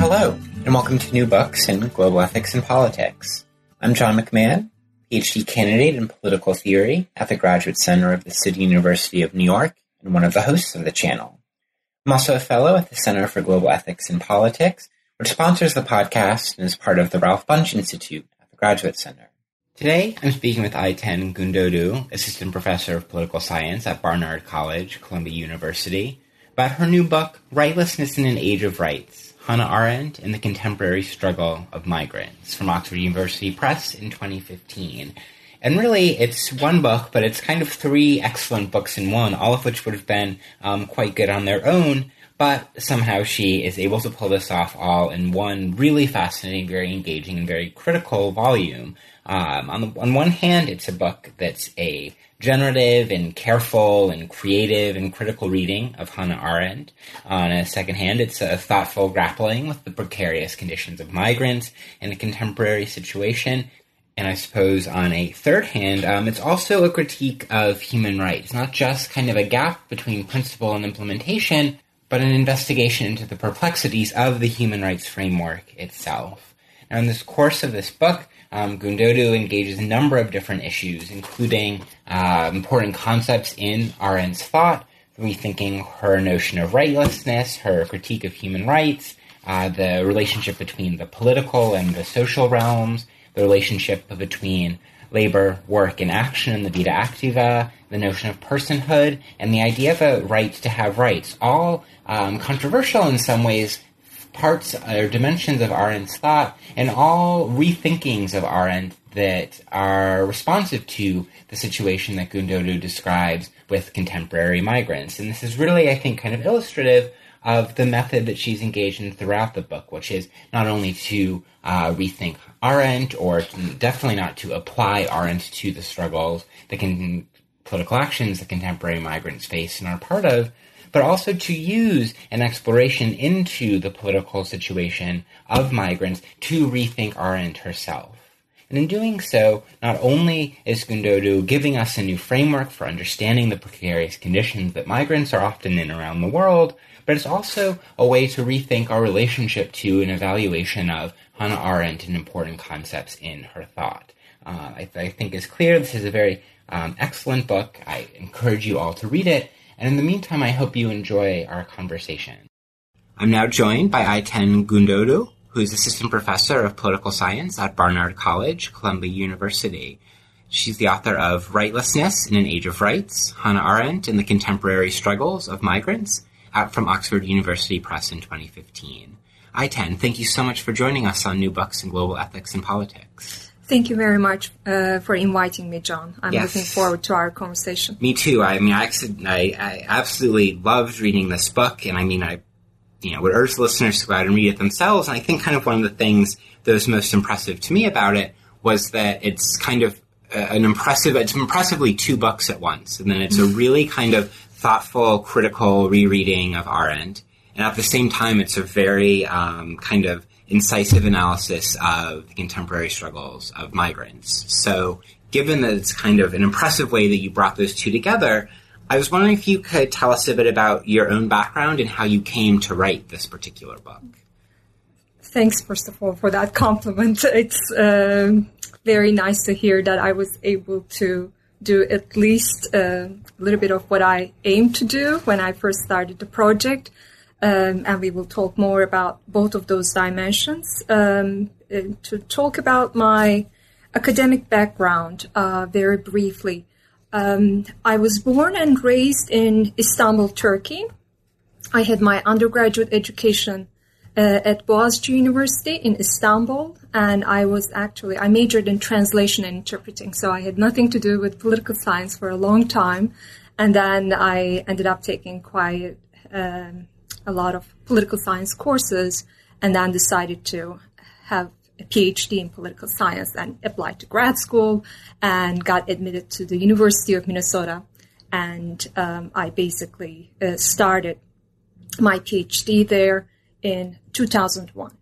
Hello, and welcome to New Books in Global Ethics and Politics. I'm John McMahon, PhD candidate in political theory at the Graduate Center of the City University of New York and one of the hosts of the channel. I'm also a fellow at the Center for Global Ethics and Politics, which sponsors the podcast and is part of the Ralph Bunche Institute at the Graduate Center. Today, I'm speaking with Ayten Gündoğdu, Assistant Professor of Political Science at Barnard College, Columbia University, about her new book, Rightlessness in an Age of Rights Hannah Arendt and the Contemporary Struggle of Migrants from Oxford University Press in 2015. And really, it's one book, but it's kind of three excellent books in one, all of which would have been um, quite good on their own. But somehow she is able to pull this off all in one really fascinating, very engaging, and very critical volume. Um, on, the, on one hand, it's a book that's a generative and careful and creative and critical reading of Hannah Arendt. On a second hand, it's a thoughtful grappling with the precarious conditions of migrants in a contemporary situation. And I suppose on a third hand, um, it's also a critique of human rights, It's not just kind of a gap between principle and implementation, but an investigation into the perplexities of the human rights framework itself. Now, in this course of this book, um, Gündoğdu engages a number of different issues, including uh, important concepts in Arendt's thought, rethinking her notion of rightlessness, her critique of human rights, uh, the relationship between the political and the social realms, the relationship between labor, work, and action in the Vita Activa, the notion of personhood, and the idea of a right to have rights, all um, controversial in some ways, parts or dimensions of Arendt's thought and all rethinkings of Arendt that are responsive to the situation that Gündoğdu describes with contemporary migrants. And this is really, I think, kind of illustrative of the method that she's engaged in throughout the book, which is not only to uh, rethink Arendt, or definitely not to apply Arendt to the struggles, the con- political actions that contemporary migrants face and are part of, but also to use an exploration into the political situation of migrants to rethink Arendt herself. And in doing so, not only is Gündoğdu giving us a new framework for understanding the precarious conditions that migrants are often in around the world, but it's also a way to rethink our relationship to an evaluation of Hannah Arendt and important concepts in her thought. Uh, I, I, think is clear. This is a very um, excellent book. I encourage you all to read it. And in the meantime, I hope you enjoy our conversation. I'm now joined by Ayten Gündoğdu, who's assistant professor of political science at Barnard College, Columbia University. She's the author of Rightlessness in an Age of Rights, Hannah Arendt and the Contemporary Struggles of Migrants, out from Oxford University Press in 2015. Ayten, thank you so much for joining us on New Books in Global Ethics and Politics. Thank you very much uh, for inviting me, John. I'm yes. looking forward to our conversation. Me too. I mean, I, I, I, absolutely loved reading this book, and I mean, I, you know, would urge listeners to go out and read it themselves. And I think kind of one of the things that was most impressive to me about it was that it's kind of uh, an impressive, it's impressively two books at once, and then it's a really kind of thoughtful, critical rereading of Arendt, and at the same time, it's a very um, kind of incisive analysis of the contemporary struggles of migrants. So, given that it's kind of an impressive way that you brought those two together, I was wondering if you could tell us a bit about your own background and how you came to write this particular book. Thanks, first of all, for that compliment. It's uh, very nice to hear that I was able to do at least uh, a little bit of what I aimed to do when I first started the project um, and we will talk more about both of those dimensions. Um, to talk about my academic background uh, very briefly, um, I was born and raised in Istanbul, Turkey. I had my undergraduate education uh, at Boğaziçi University in Istanbul, and I was actually I majored in translation and interpreting, so I had nothing to do with political science for a long time, and then I ended up taking quite um, a lot of political science courses and then decided to have a PhD in political science and applied to grad school and got admitted to the University of Minnesota. And um, I basically uh, started my PhD there in 2001.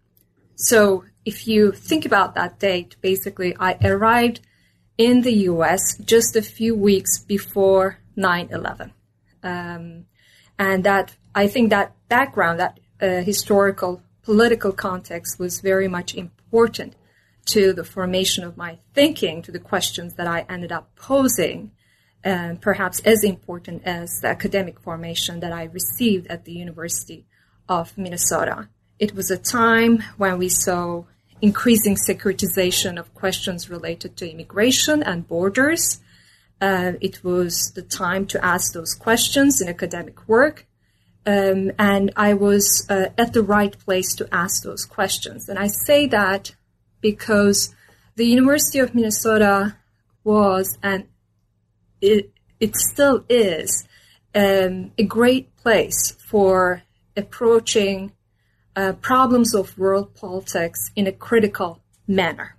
So if you think about that date, basically I arrived in the US just a few weeks before 9 11. Um, and that, I think that background, that uh, historical political context was very much important to the formation of my thinking, to the questions that I ended up posing, and perhaps as important as the academic formation that I received at the University of Minnesota. It was a time when we saw increasing securitization of questions related to immigration and borders. Uh, it was the time to ask those questions in academic work. Um, and I was uh, at the right place to ask those questions. And I say that because the University of Minnesota was, and it, it still is, um, a great place for approaching uh, problems of world politics in a critical manner.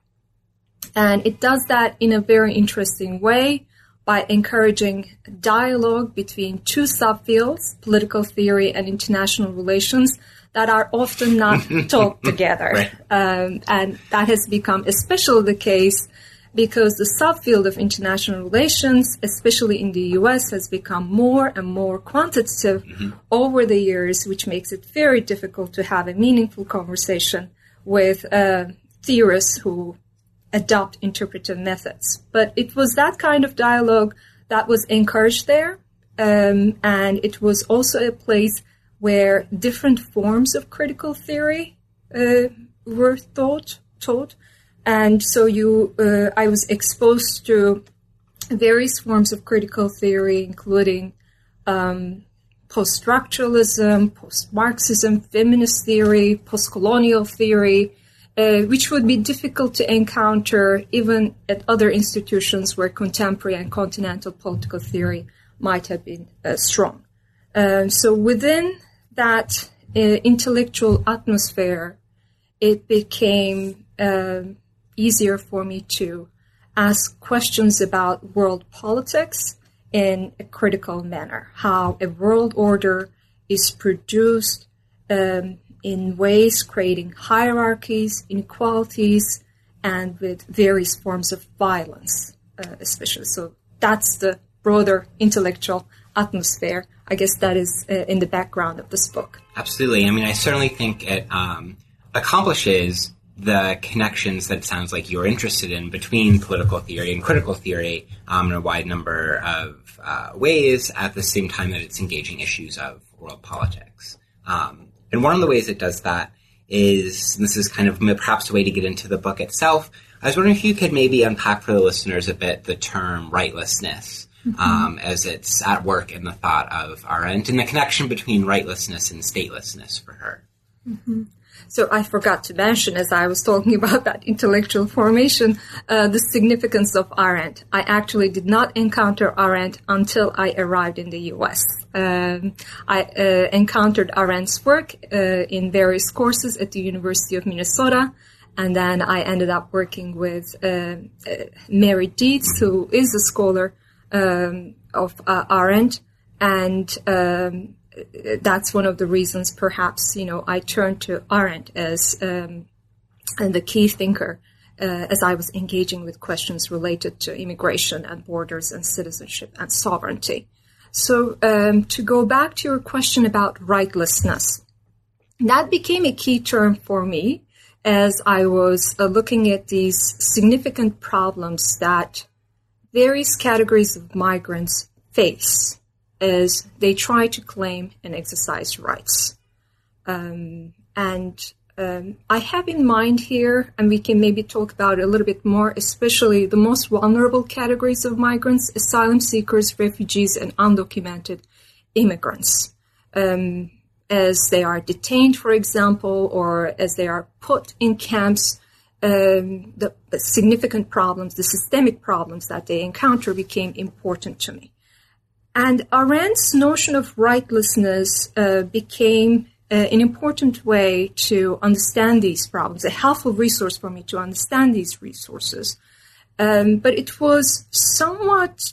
And it does that in a very interesting way by encouraging dialogue between two subfields, political theory and international relations, that are often not talked together. Right. Um, and that has become especially the case because the subfield of international relations, especially in the US, has become more and more quantitative mm-hmm. over the years, which makes it very difficult to have a meaningful conversation with uh, theorists who adopt interpretive methods. But it was that kind of dialogue that was encouraged there. Um, and it was also a place where different forms of critical theory uh, were thought, taught. And so you, uh, I was exposed to various forms of critical theory, including um, post-structuralism, post-Marxism, feminist theory, post-colonial theory, uh, which would be difficult to encounter even at other institutions where contemporary and continental political theory might have been uh, strong. Uh, so within that uh, intellectual atmosphere, it became um, easier for me to ask questions about world politics in a critical manner, how a world order is produced um, in ways creating hierarchies, inequalities, and with various forms of violence, uh, especially. So that's the broader intellectual atmosphere. I guess that is uh, in the background of this book. Absolutely. I mean, I certainly think it um, accomplishes the connections that it sounds like you're interested in between political theory and critical theory um, in a wide number of uh, ways at the same time that it's engaging issues of world politics. Um, and one of the ways it does that is, this is kind of perhaps a way to get into the book itself. I was wondering if you could maybe unpack for the listeners a bit the term rightlessness mm-hmm. um, as it's at work in the thought of Arendt and the connection between rightlessness and statelessness for her. Mm-hmm. So I forgot to mention, as I was talking about that intellectual formation, uh, the significance of Arendt. I actually did not encounter Arendt until I arrived in the U.S. Um, I uh, encountered Arendt's work uh, in various courses at the University of Minnesota. And then I ended up working with uh, uh, Mary Dietz, who is a scholar um, of uh, Arendt. And um, that's one of the reasons, perhaps, you know, I turned to Arendt as um, and the key thinker uh, as I was engaging with questions related to immigration and borders and citizenship and sovereignty. So, um, to go back to your question about rightlessness, that became a key term for me as I was uh, looking at these significant problems that various categories of migrants face is they try to claim and exercise rights. Um, and um, I have in mind here, and we can maybe talk about a little bit more, especially the most vulnerable categories of migrants asylum seekers, refugees, and undocumented immigrants. Um, as they are detained, for example, or as they are put in camps, um, the, the significant problems, the systemic problems that they encounter became important to me. And Arendt's notion of rightlessness uh, became uh, an important way to understand these problems, a helpful resource for me to understand these resources. Um, but it was somewhat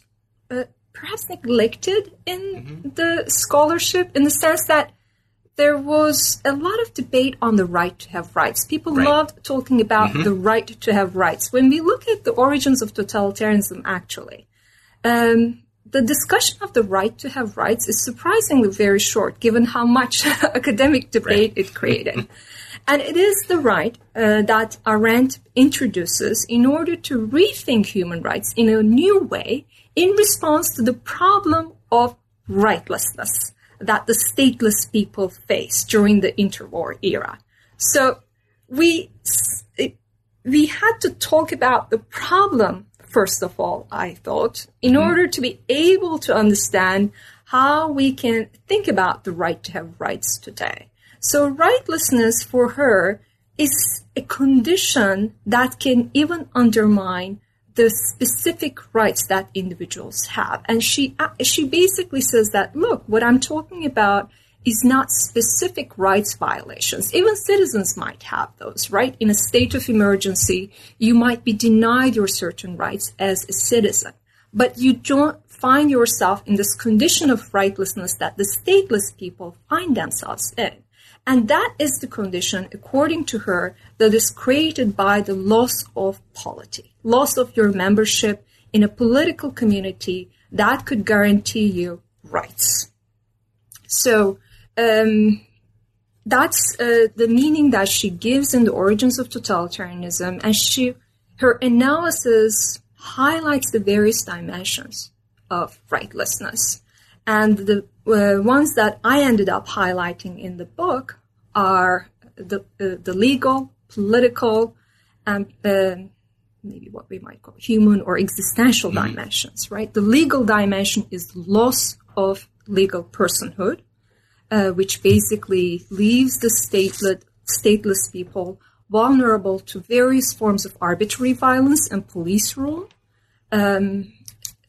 uh, perhaps neglected in mm-hmm. the scholarship in the sense that there was a lot of debate on the right to have rights. People right. loved talking about mm-hmm. the right to have rights. When we look at the origins of totalitarianism, actually, um, the discussion of the right to have rights is surprisingly very short, given how much academic debate right. it created. and it is the right uh, that Arendt introduces in order to rethink human rights in a new way in response to the problem of rightlessness that the stateless people faced during the interwar era. So we we had to talk about the problem first of all, I thought, in mm-hmm. order to be able to understand how we can think about the right to have rights today. So rightlessness for her is a condition that can even undermine the specific rights that individuals have. And she, uh, she basically says that, look, what I'm talking about is not specific rights violations. Even citizens might have those, right? In a state of emergency, you might be denied your certain rights as a citizen, but you don't find yourself in this condition of rightlessness that the stateless people find themselves in. And that is the condition, according to her, that is created by the loss of polity, loss of your membership in a political community that could guarantee you rights. So, um, that's uh, the meaning that she gives in the origins of totalitarianism, and she her analysis highlights the various dimensions of rightlessness. And the uh, ones that I ended up highlighting in the book are the, uh, the legal, political, and uh, maybe what we might call human or existential mm-hmm. dimensions, right? The legal dimension is loss of legal personhood, uh, which basically leaves the stateless, stateless people vulnerable to various forms of arbitrary violence and police rule. Um,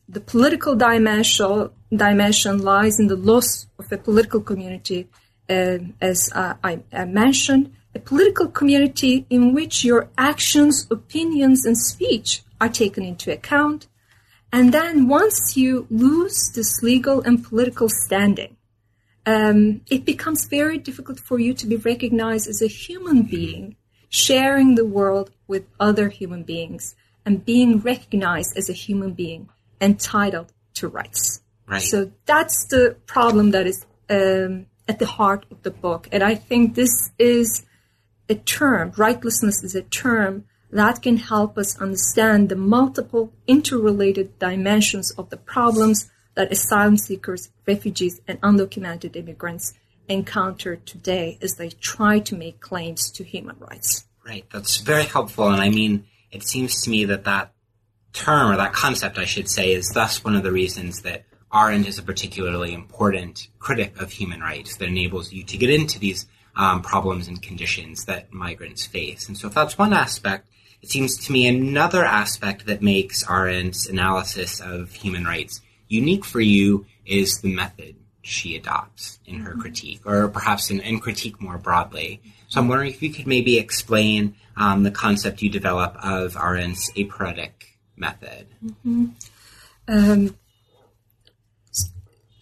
the political dimension, dimension lies in the loss of a political community, uh, as uh, I, I, mentioned, a political community in which your actions, opinions, and speech are taken into account. And then once you lose this legal and political standing, um, it becomes very difficult for you to be recognized as a human being, sharing the world with other human beings and being recognized as a human being entitled to rights. Right. So that's the problem that is um, at the heart of the book. And I think this is a term, rightlessness is a term that can help us understand the multiple interrelated dimensions of the problems that asylum seekers, refugees, and undocumented immigrants encounter today as they try to make claims to human rights. Right. That's very helpful. And I mean, it seems to me that that term, or that concept, I should say, is thus one of the reasons that Arendt is a particularly important critic of human rights that enables you to get into these um, problems and conditions that migrants face. And so, if that's one aspect, it seems to me another aspect that makes Arendt's analysis of human rights unique for you is the method she adopts in her mm-hmm. critique, or perhaps in, in, critique more broadly. So I'm wondering if you could maybe explain um, the concept you develop of Arendt's aporetic method. Mm-hmm. Um,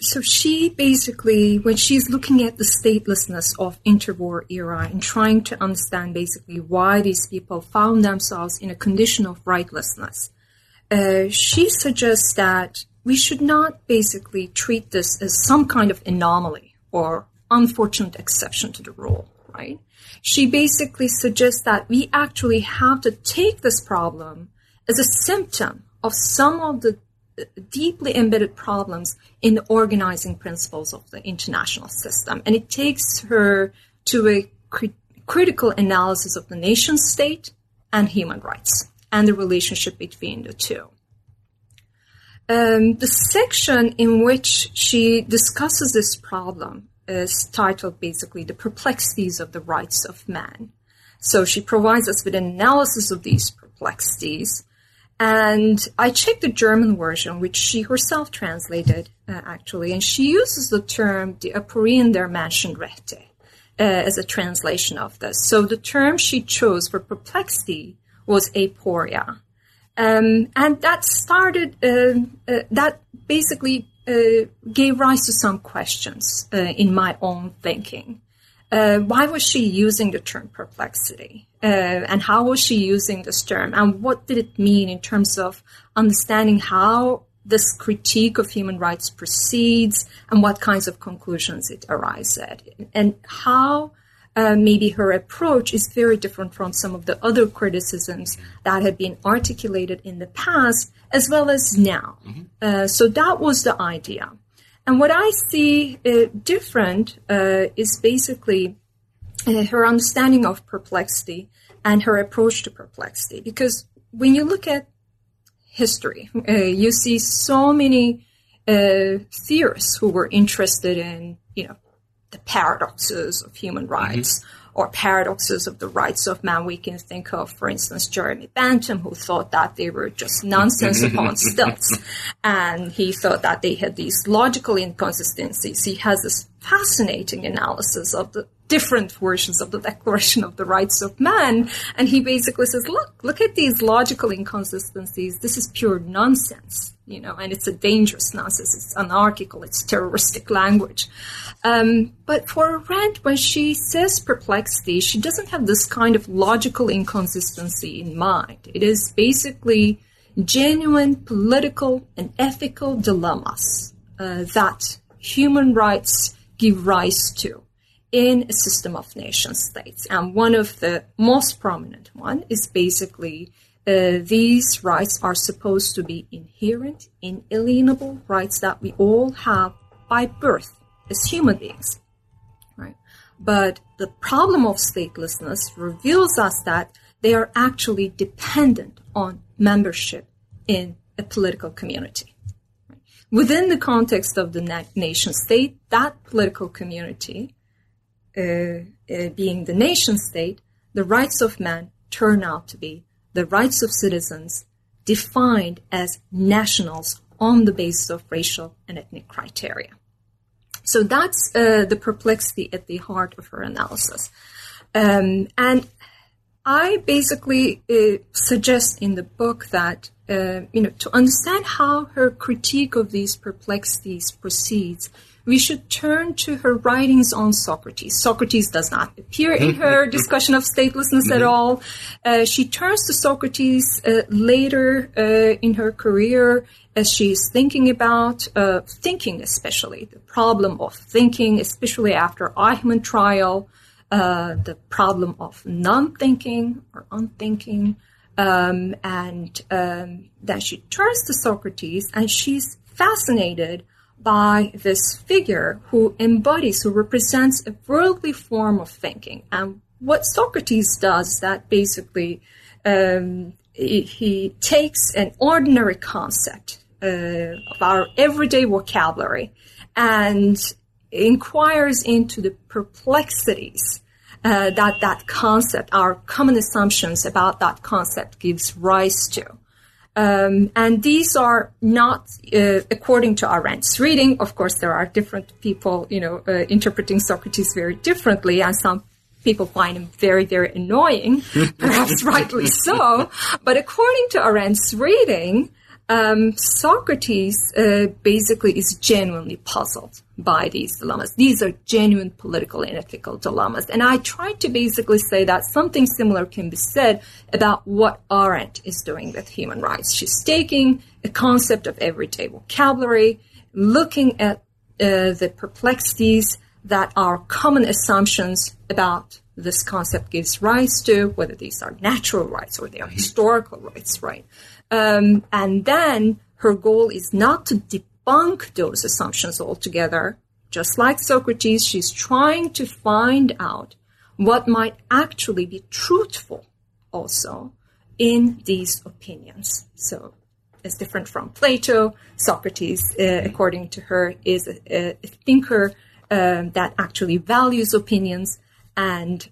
so she basically, when she's looking at the statelessness of interwar era and trying to understand basically why these people found themselves in a condition of rightlessness, uh, she suggests that we should not basically treat this as some kind of anomaly or unfortunate exception to the rule, right? She basically suggests that we actually have to take this problem as a symptom of some of the deeply embedded problems in the organizing principles of the international system. And it takes her to a cri- critical analysis of the nation state and human rights and the relationship between the two. Um, the section in which she discusses this problem is titled basically The Perplexities of the Rights of Man. So she provides us with an analysis of these perplexities. And I checked the German version, which she herself translated, uh, actually, and she uses the term die Aporien der Menschenrechte. uh, as a translation of this. So the term she chose for perplexity was aporia. Um, and that started, uh, uh, that basically uh, gave rise to some questions uh, in my own thinking. Why was she using the term perplexity? and how was she using this term? And what did it mean in terms of understanding how this critique of human rights proceeds and what kinds of conclusions it arrives at, and how uh, maybe her approach is very different from some of the other criticisms that have been articulated in the past as well as now. Mm-hmm. Uh, so that was the idea. And what I see uh, different uh, is basically uh, her understanding of perplexity and her approach to perplexity. Because when you look at history. Uh, you see so many uh, theorists who were interested in, you know, the paradoxes of human mm-hmm. rights mm-hmm. or paradoxes of the rights of man. We can think of, for instance, Jeremy Bentham, who thought that they were just nonsense upon stilts. And he thought that they had these logical inconsistencies. He has this fascinating analysis of the different versions of the Declaration of the Rights of Man. And he basically says, look, look at these logical inconsistencies. This is pure nonsense, you know, and it's a dangerous nonsense. It's anarchical. It's terroristic language. Um, but for Arendt, when she says perplexity, she doesn't have this kind of logical inconsistency in mind. It is basically genuine political and ethical dilemmas uh, that human rights give rise to in a system of nation states. And one of the most prominent one is basically uh, these rights are supposed to be inherent, inalienable rights that we all have by birth as human beings. Right? But the problem of statelessness reveals us that they are actually dependent on membership in a political community. Within the context of the na- nation state, that political community being the nation state, the rights of man turn out to be the rights of citizens defined as nationals on the basis of racial and ethnic criteria. So that's uh, the perplexity at the heart of her analysis. Um, and I basically uh, suggest in the book that, uh, you know, to understand how her critique of these perplexities proceeds, we should turn to her writings on Socrates. Socrates does not appear in her discussion of statelessness at all. Uh, she turns to Socrates uh, later uh, in her career as she's thinking about uh, thinking, especially the problem of thinking, especially after Eichmann trial, uh, the problem of non-thinking or unthinking. Um, and um, then she turns to Socrates and she's fascinated by this figure who embodies, who represents a worldly form of thinking. And what Socrates does is that basically um, he, he, takes an ordinary concept uh, of our everyday vocabulary and inquires into the perplexities uh, that that concept, our common assumptions about that concept gives rise to. Um, and these are not, uh, according to Arendt's reading, of course, there are different people, you know, uh, interpreting Socrates very differently, and some people find him very, very annoying, perhaps rightly so. But according to Arendt's reading, um, Socrates uh, basically is genuinely puzzled by these dilemmas. These are genuine political and ethical dilemmas. And I try to basically say that something similar can be said about what Arendt is doing with human rights. She's taking a concept of everyday vocabulary, looking at uh, the perplexities that our common assumptions about this concept gives rise to, whether these are natural rights or they are historical rights, right? Um, and then her goal is not to debunk those assumptions altogether. Just like Socrates, she's trying to find out what might actually be truthful also in these opinions. So, as different from Plato, Socrates, uh, according to her, is a, a thinker um, that actually values opinions and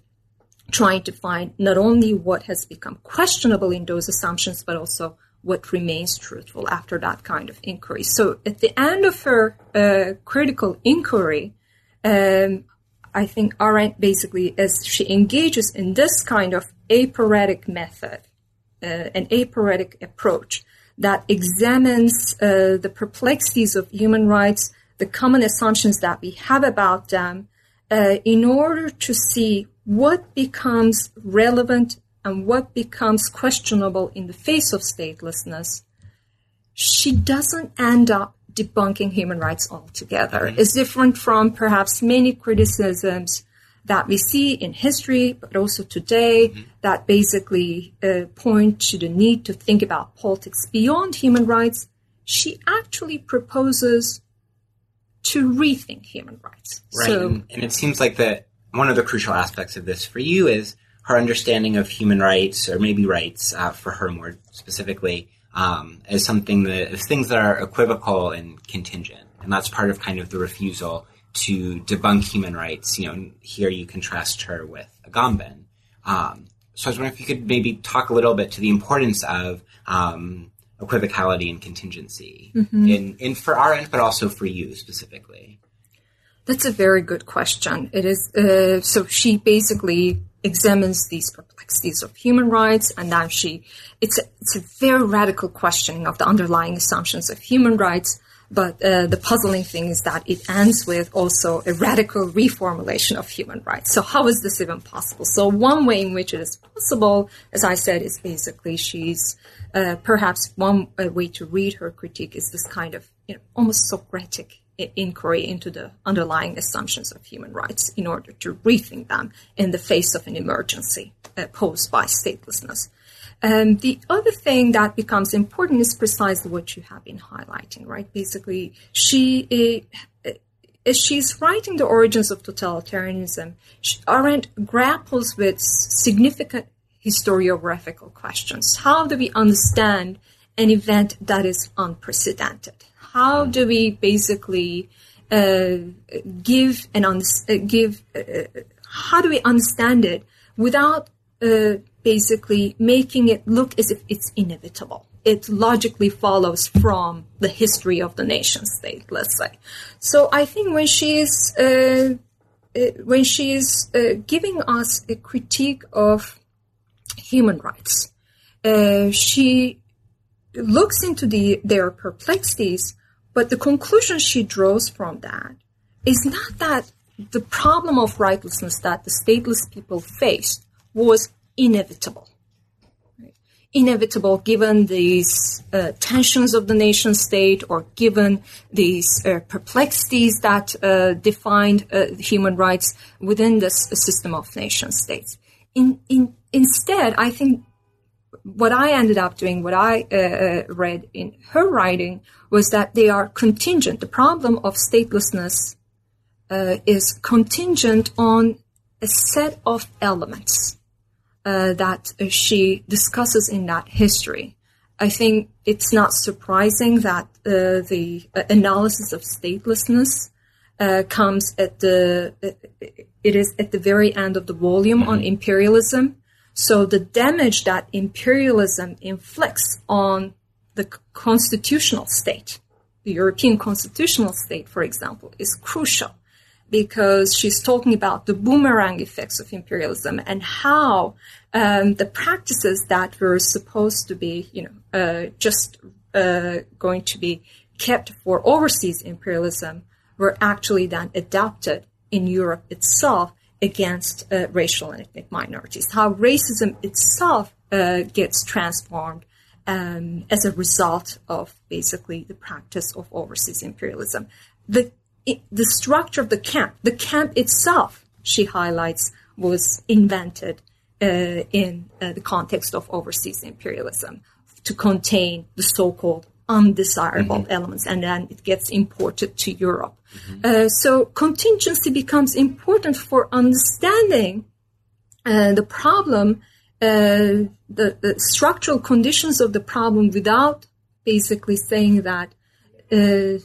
trying to find not only what has become questionable in those assumptions, but also what remains truthful after that kind of inquiry. So at the end of her uh, critical inquiry, um, I think Arendt basically, as she engages in this kind of aporetic method, uh, an aporetic approach that examines uh, the perplexities of human rights, the common assumptions that we have about them, uh, in order to see what becomes relevant and what becomes questionable in the face of statelessness, she doesn't end up debunking human rights altogether. Mm-hmm. It's different from perhaps many criticisms that we see in history, but also today, mm-hmm. that basically uh, point to the need to think about politics beyond human rights. She actually proposes to rethink human rights. Right, so, and, and it seems like that one of the crucial aspects of this for you is her understanding of human rights, or maybe rights uh, for her more specifically, um, as something that as things that are equivocal and contingent, and that's part of kind of the refusal to debunk human rights. You know, here you contrast her with Agamben. Um, so I was wondering if you could maybe talk a little bit to the importance of um, equivocality and contingency mm-hmm. in, in for Arendt, but also for you specifically. That's a very good question. It is uh, so she basically examines these perplexities of human rights, and now she it's a, it's a very radical questioning of the underlying assumptions of human rights. But uh, the puzzling thing is that it ends with also a radical reformulation of human rights. So how is this even possible? So one way in which it is possible, as I said, is basically she's uh, perhaps one way to read her critique is this kind of you know, almost Socratic inquiry into the underlying assumptions of human rights in order to rethink them in the face of an emergency uh, posed by statelessness. Um, the other thing that becomes important is precisely what you have been highlighting, right? Basically, she uh, as she's writing the origins of totalitarianism, she, Arendt grapples with significant historiographical questions. How do we understand an event that is unprecedented? How do we basically uh, give and un- uh, give uh, how do we understand it without uh, basically making it look as if it's inevitable? It logically follows from the history of the nation state let's say. So i think when she's uh, uh, when she's giving us a critique of human rights she looks into the their perplexities but the conclusion she draws from that is not that the problem of rightlessness that the stateless people faced was inevitable. Inevitable given these uh, tensions of the nation state or given these uh, perplexities that uh, defined uh, human rights within this system of nation states. In, in, instead, I think what I ended up doing, what I uh, uh, read in her writing, was that they are contingent. The problem of statelessness uh, is contingent on a set of elements uh, that she discusses in that history. I think it's not surprising that uh, the analysis of statelessness uh, comes at the it is at the very end of the volume mm-hmm. on imperialism so the damage that imperialism inflicts on the constitutional state, the European constitutional state, for example, is crucial because she's talking about the boomerang effects of imperialism and how um, the practices that were supposed to be, you know, uh, just uh, going to be kept for overseas imperialism were actually then adopted in Europe itself against uh, racial and ethnic minorities, how racism itself uh, gets transformed um, as a result of basically the practice of overseas imperialism. The, it, the structure of the camp, the camp itself, she highlights, was invented uh, in uh, the context of overseas imperialism to contain the so-called undesirable mm-hmm. elements, and then it gets imported to Europe. Uh, so contingency becomes important for understanding uh, the problem, uh, the, the, structural conditions of the problem, without basically saying that. Uh,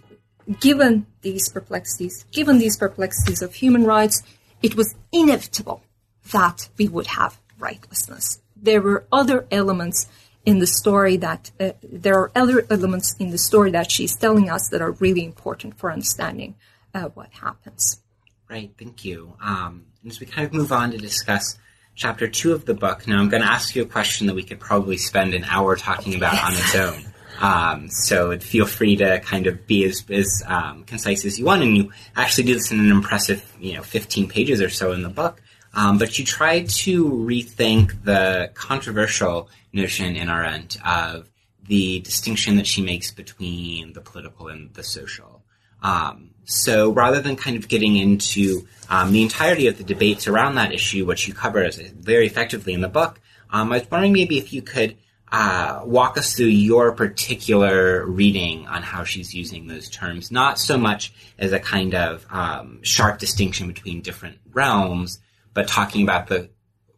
given these perplexities, given these perplexities of human rights, it was inevitable that we would have rightlessness. There were other elements in the story that uh, there are other elements in the story that she's telling us that are really important for understanding uh, what happens. Right, thank you. Um, as we kind of move on to discuss chapter two of the book, now I'm going to ask you a question that we could probably spend an hour talking about on its own. Um, so feel free to kind of be as, as um, concise as you want, and you actually do this in an impressive, you know, 15 pages or so in the book. Um, but you try to rethink the controversial notion in Arendt of the distinction that she makes between the political and the social. Um, so rather than kind of getting into um, the entirety of the debates around that issue, which you cover very effectively in the book, um, I was wondering maybe if you could uh, walk us through your particular reading on how she's using those terms, not so much as a kind of um, sharp distinction between different realms, but talking about the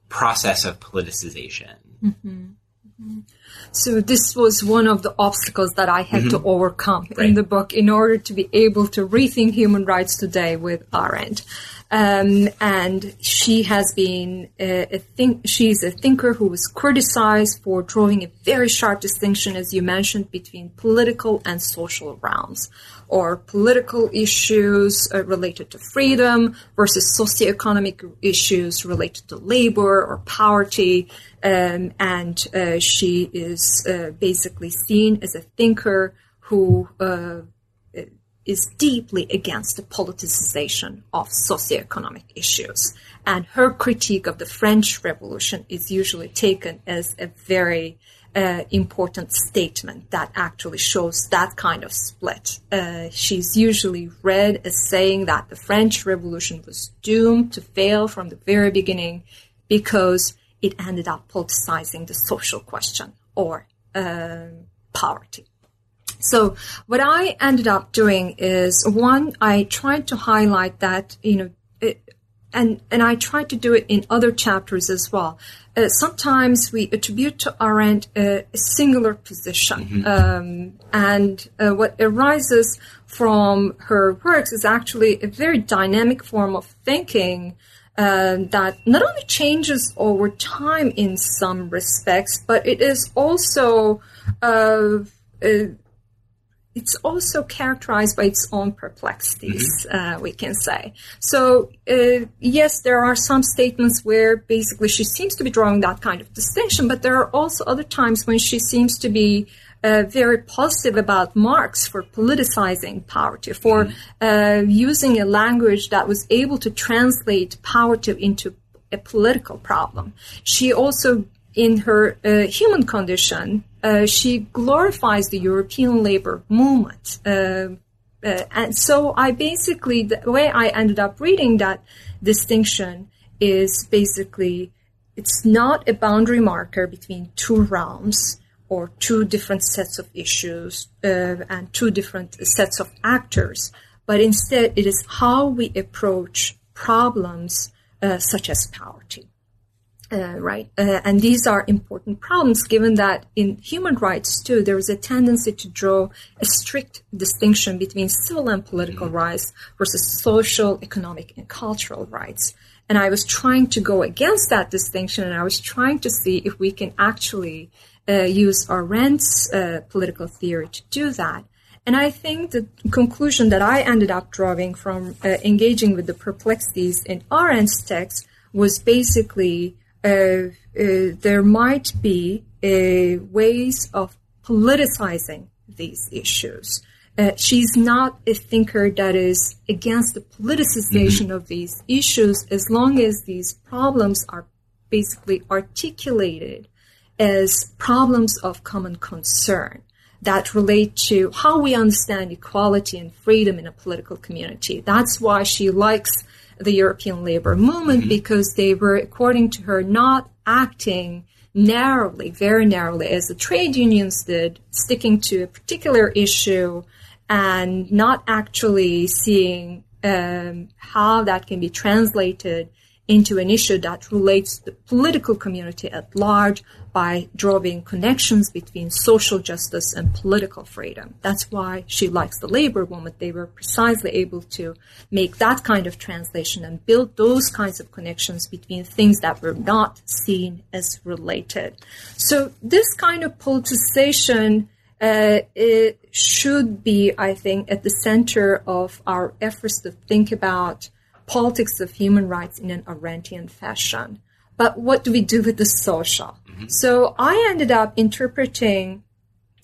process of politicization. Mm-hmm. Mm-hmm. So this was one of the obstacles that I had mm-hmm. to overcome right. in the book in order to be able to rethink human rights today with Arendt. Um, and she has been a, a think she's a thinker who was criticized for drawing a very sharp distinction, as you mentioned, between political and social realms, or political issues uh, related to freedom versus socioeconomic issues related to labor or poverty. Um, and uh, she is uh, basically seen as a thinker who uh, is deeply against the politicization of socioeconomic issues. And her critique of the French Revolution is usually taken as a very uh, important statement that actually shows that kind of split. Uh, she's usually read as saying that the French Revolution was doomed to fail from the very beginning because it ended up politicizing the social question or uh, poverty. So what I ended up doing is one, I tried to highlight that, you know, it, and, and I tried to do it in other chapters as well. Uh, sometimes we attribute to Arendt a, a singular position. Mm-hmm. Um, and uh, what arises from her works is actually a very dynamic form of thinking uh, that not only changes over time in some respects, but it is also uh, uh, it's also characterized by its own perplexities, mm-hmm. uh, we can say. So, uh, yes, there are some statements where basically she seems to be drawing that kind of distinction, but there are also other times when she seems to be uh, very positive about Marx for politicizing poverty, for mm-hmm. Uh, using a language that was able to translate poverty into a political problem. She also in her uh, human condition, uh, she glorifies the European labor movement. Uh, uh, and so I basically, the way I ended up reading that distinction is basically it's not a boundary marker between two realms or two different sets of issues uh, and two different sets of actors, but instead it is how we approach problems uh, such as poverty. Uh, right? Uh, and these are important problems given that in human rights too, there is a tendency to draw a strict distinction between civil and political mm-hmm. rights versus social, economic, and cultural rights. And I was trying to go against that distinction and I was trying to see if we can actually uh, use Arendt's uh, political theory to do that. And I think the conclusion that I ended up drawing from uh, engaging with the perplexities in Arendt's text was basically there might be uh, ways of politicizing these issues. Uh, she's not a thinker that is against the politicization mm-hmm. of these issues as long as these problems are basically articulated as problems of common concern that relate to how we understand equality and freedom in a political community. That's why she likes the European labor movement mm-hmm. because they were, according to her, not acting narrowly, very narrowly, as the trade unions did, sticking to a particular issue and not actually seeing um, how that can be translated into an issue that relates to the political community at large by drawing connections between social justice and political freedom. That's why she likes the labor movement. They were precisely able to make that kind of translation and build those kinds of connections between things that were not seen as related. So this kind of politicization uh, it should be, I think, at the center of our efforts to think about politics of human rights in an Arendtian fashion. But what do we do with the social? Mm-hmm. So I ended up interpreting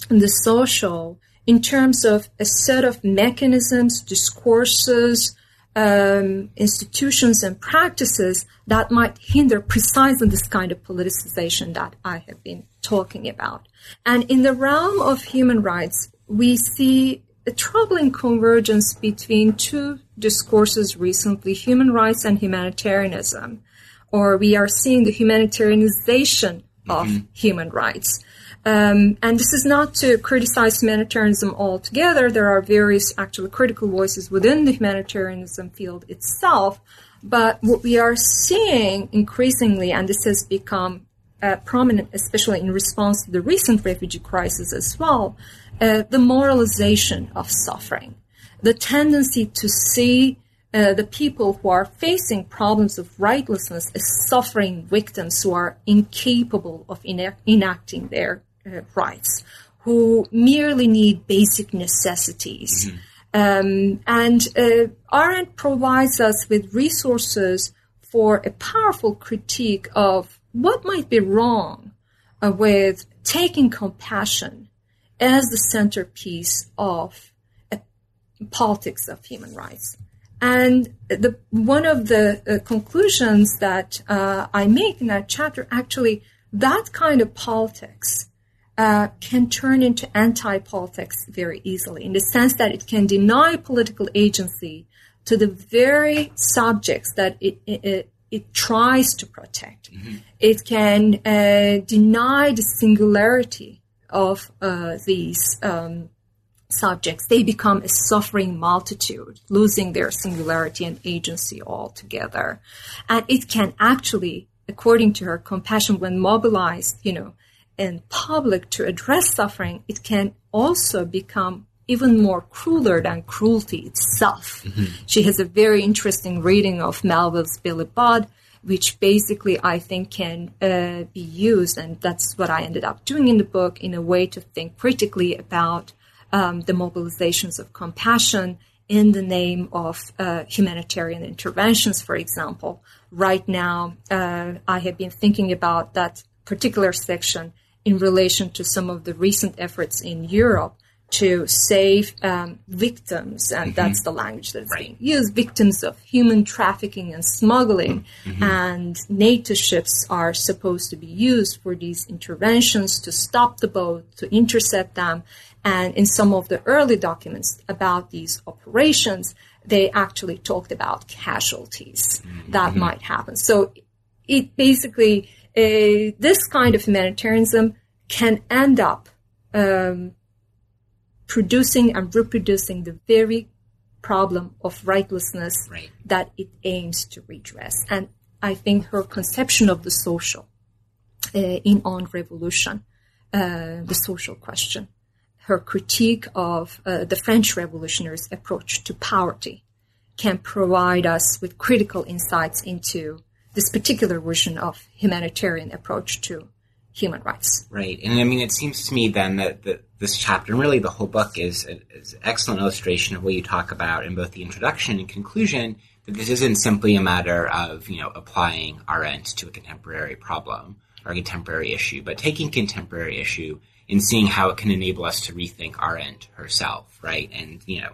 the social in terms of a set of mechanisms, discourses, um, institutions and practices that might hinder precisely this kind of politicization that I have been talking about. And in the realm of human rights, we see a troubling convergence between two discourses recently, human rights and humanitarianism, or we are seeing the humanitarianization of mm-hmm. human rights. Um, and this is not to criticize humanitarianism altogether. There are various actually critical voices within the humanitarianism field itself. But what we are seeing increasingly, and this has become uh, prominent, especially in response to the recent refugee crisis as well, uh, the moralization of suffering, the tendency to see uh, the people who are facing problems of rightlessness as suffering victims who are incapable of enacting their uh, rights, who merely need basic necessities. Mm-hmm. Um, and uh, Arendt provides us with resources for a powerful critique of what might be wrong uh, with taking compassion as the centerpiece of politics of human rights. And the, one of the uh, conclusions that uh, I make in that chapter actually, that kind of politics uh, can turn into anti politics very easily in the sense that it can deny political agency to the very subjects that it, it, it tries to protect. Mm-hmm. It can uh, deny the singularity of uh, these um, subjects. They become a suffering multitude, losing their singularity and agency altogether. And it can actually, according to her, compassion when mobilized, you know, in public to address suffering, it can also become even more crueler than cruelty itself. Mm-hmm. She has a very interesting reading of Melville's Billy Budd, which basically I think can uh, be used, and that's what I ended up doing in the book, in a way to think critically about um, the mobilizations of compassion in the name of uh, humanitarian interventions, for example. Right now, uh, I have been thinking about that particular section in relation to some of the recent efforts in Europe to save um, victims, and mm-hmm. that's the language that's right. being used, victims of human trafficking and smuggling. Mm-hmm. And NATO ships are supposed to be used for these interventions to stop the boat, to intercept them. And in some of the early documents about these operations, they actually talked about casualties mm-hmm. that might happen. So it basically uh, this kind of humanitarianism can end up um, producing and reproducing the very problem of rightlessness right. that it aims to redress. And I think her conception of the social uh, in On Revolution, uh, the social question, her critique of uh, the French revolutionaries' approach to poverty can provide us with critical insights into this particular version of humanitarian approach to human rights. Right. And I mean, it seems to me then that, that this chapter and really the whole book is, is an excellent illustration of what you talk about in both the introduction and conclusion that this isn't simply a matter of, you know, applying Arendt to a contemporary problem or a contemporary issue, but taking contemporary issue and seeing how it can enable us to rethink Arendt herself, right? And, you know,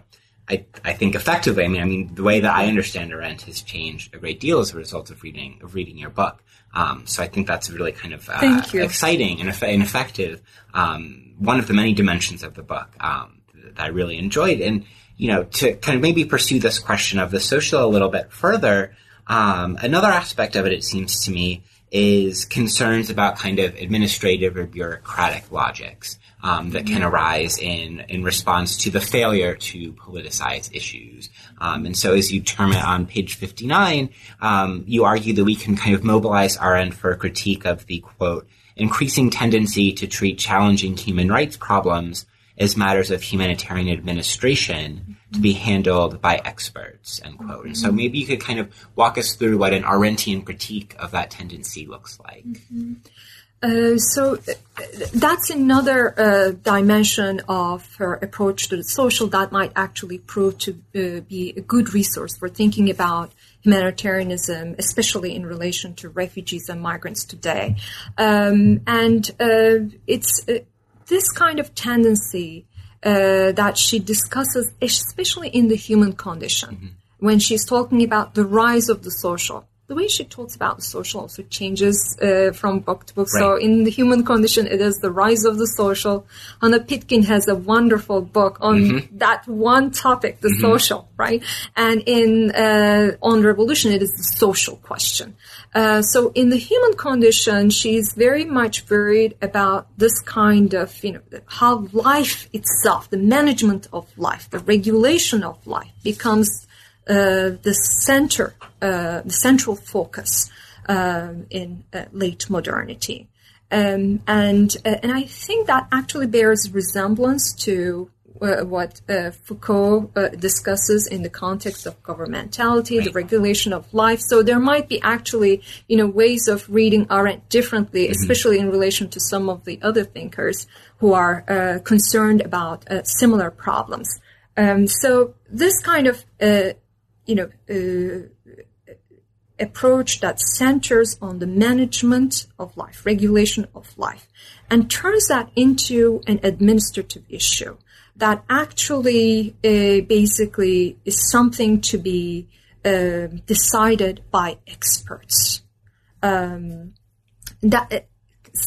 I, I think effectively, I mean, I mean, the way that I understand Arendt has changed a great deal as a result of reading of reading your book. Um, so I think that's really kind of uh, exciting and, and effective. Um, one of the many dimensions of the book um, that I really enjoyed, and you know, to kind of maybe pursue this question of the social a little bit further. Um, another aspect of it, it seems to me, is concerns about kind of administrative or bureaucratic logics um, that can arise in in response to the failure to politicize issues. Um, and so, as you term it on page fifty nine, um, you argue that we can kind of mobilize Arendt for a critique of the quote increasing tendency to treat challenging human rights problems as matters of humanitarian administration to be handled by experts, end quote. And so maybe you could kind of walk us through what an Arendtian critique of that tendency looks like. Mm-hmm. Uh, so uh, that's another uh, dimension of her approach to the social that might actually prove to uh, be a good resource for thinking about humanitarianism, especially in relation to refugees and migrants today. Um, and uh, it's uh, this kind of tendency that she discusses, especially in the human condition, mm-hmm. when she's talking about the rise of the social the way she talks about social also changes uh, from book to book. Right. So in the human condition, it is the rise of the social. Hannah Pitkin has a wonderful book on mm-hmm. that one topic, the mm-hmm. social, right? And in uh, on revolution, it is the social question. Uh, so in the human condition, she's very much worried about this kind of, you know, how life itself, the management of life, the regulation of life becomes the center, uh, the central focus um, in uh, late modernity. Um, and and I think that actually bears resemblance to uh, what uh, Foucault uh, discusses in the context of governmentality, right. the regulation of life. So there might be actually, you know, ways of reading Arendt differently, mm-hmm. especially in relation to some of the other thinkers who are concerned about similar problems. Um, so this kind of you know, uh, approach that centers on the management of life, regulation of life, and turns that into an administrative issue that actually uh, basically is something to be uh, decided by experts. Um, that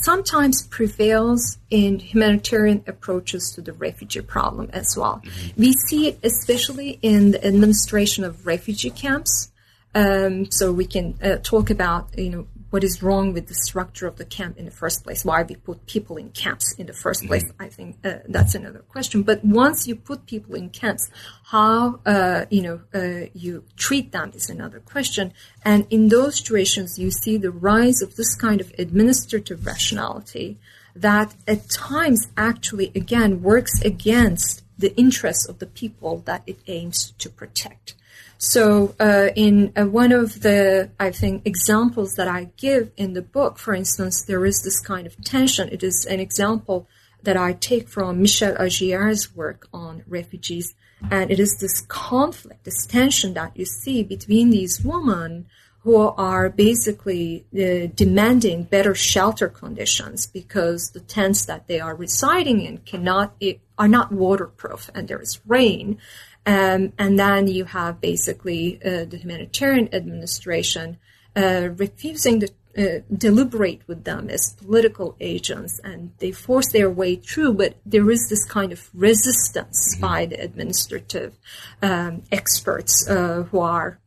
sometimes prevails in humanitarian approaches to the refugee problem as well. Mm-hmm. We see it especially in the administration of refugee camps. Um, so we can uh, talk about, you know, what is wrong with the structure of the camp in the first place, why we put people in camps in the first place. Mm-hmm. I think uh, that's another question. But once you put people in camps, how uh, you know uh, you treat them is another question. And in those situations, you see the rise of this kind of administrative rationality that at times actually again works against the interests of the people that it aims to protect. So, uh, in uh, one of the, I think, examples that I give in the book, for instance, there is this kind of tension. It is an example that I take from Michel Agier's work on refugees. And it is this conflict, this tension that you see between these women who are basically uh, demanding better shelter conditions because the tents that they are residing in cannot, are not waterproof and there is rain um, and then you have basically uh, the humanitarian administration uh, refusing to uh, deliberate with them as political agents, and they force their way through. But there is this kind of resistance mm-hmm. by the administrative um, experts uh, who are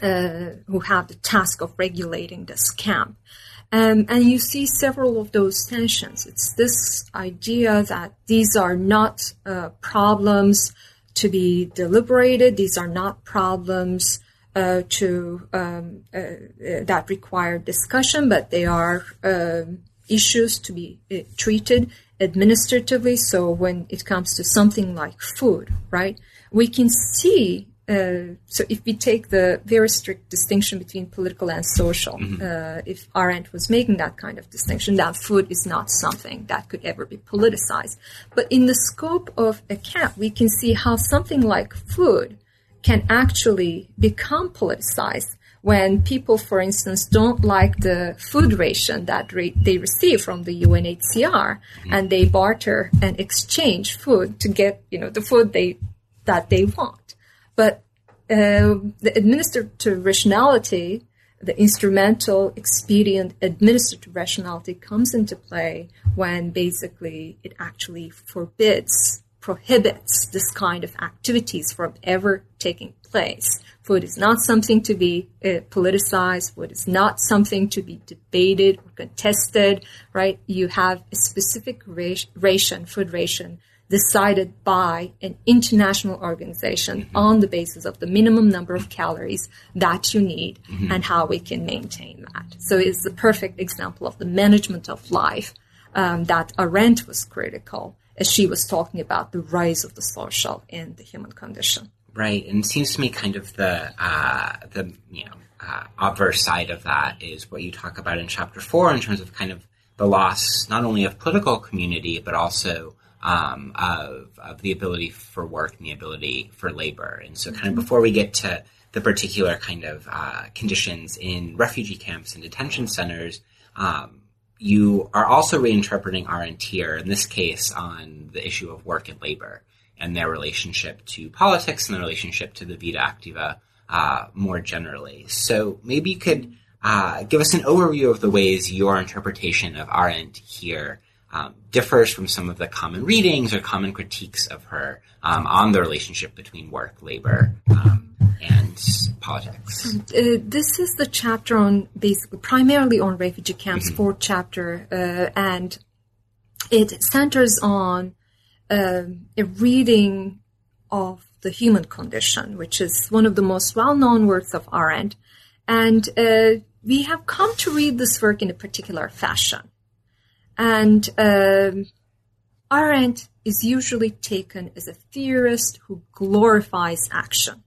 who have the task of regulating this camp. Um, and you see several of those tensions. It's this idea that these are not uh, problems to be deliberated. These are not problems uh, to um, uh, uh that require discussion, but they are um, issues to be uh, treated administratively. So when it comes to something like food, right, we can see uh, so if we take the very strict distinction between political and social, mm-hmm. uh, if Arendt was making that kind of distinction, that food is not something that could ever be politicized. But in the scope of a camp, we can see how something like food can actually become politicized when people, for instance, don't like the food ration that re- they receive from the UNHCR mm-hmm. and they barter and exchange food to get, you know, the food they, that they want. But uh, the administrative rationality, the instrumental, expedient administrative rationality comes into play when basically it actually forbids, prohibits this kind of activities from ever taking place. Food is not something to be uh, politicized. Food is not something to be debated or contested, right? You have a specific ration, food ration decided by an international organization mm-hmm. on the basis of the minimum number of calories that you need mm-hmm. and how we can maintain that. So it's the perfect example of the management of life um, that Arendt was critical as she was talking about the rise of the social in the human condition. Right, and it seems to me kind of the uh, the you know uh, obverse side of that is what you talk about in chapter four in terms of kind of the loss not only of political community but also um, of, of the ability for work and the ability for labor. And so, kind of before we get to the particular kind of uh, conditions in refugee camps and detention centers, um, you are also reinterpreting here, in this case, on the issue of work and labor and their relationship to politics and the relationship to the Vita Activa uh, more generally. So maybe you could uh, give us an overview of the ways your interpretation of Arendt here um, differs from some of the common readings or common critiques of her um, on the relationship between work, labor, um, and politics. Uh, this is the chapter on basically primarily on refugee camps, mm-hmm. fourth chapter, uh, and it centers on uh, a reading of the human condition, which is one of the most well-known works of Arendt, and uh, we have come to read this work in a particular fashion. And um, Arendt is usually taken as a theorist who glorifies action,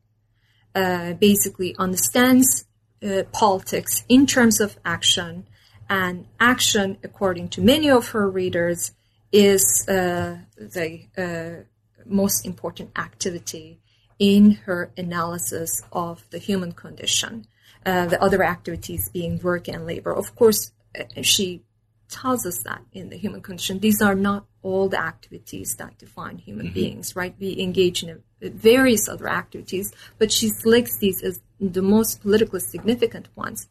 uh, basically understands uh, politics in terms of action, and action, according to many of her readers, is uh, the uh, most important activity in her analysis of the human condition. Uh, the other activities being work and labor. Of course, uh, she tells us that in the human condition. These are not all the activities that define human mm-hmm. beings, right? We engage in various other activities, but she selects these as the most politically significant ones.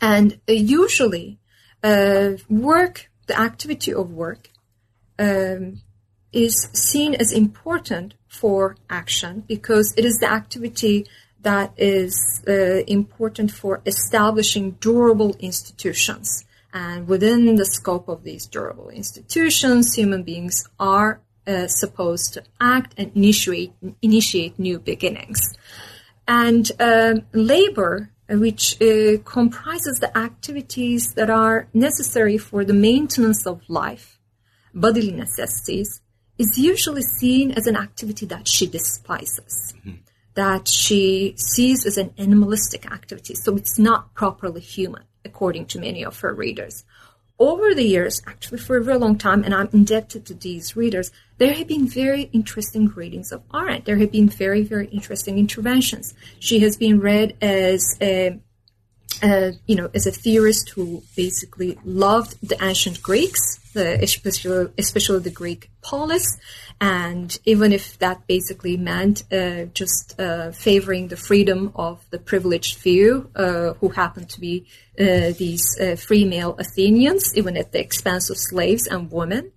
And uh, usually, uh, work, the activity of work, um, is seen as important for action because it is the activity that is uh, important for establishing durable institutions. And within the scope of these durable institutions, human beings are uh, supposed to act and initiate initiate new beginnings. And uh, labor, which uh, comprises the activities that are necessary for the maintenance of life, bodily necessities, is usually seen as an activity that she despises, mm-hmm. that she sees as an animalistic activity. So it's not properly human according to many of her readers. Over the years, actually for a very long time, and I'm indebted to these readers, there have been very interesting readings of Arendt. There have been very, very interesting interventions. She has been read as a uh, you know, as a theorist who basically loved the ancient Greeks, the, especially, especially the Greek polis, and even if that basically meant uh, just uh, favoring the freedom of the privileged few uh, who happened to be uh, these uh, free male Athenians, even at the expense of slaves and women.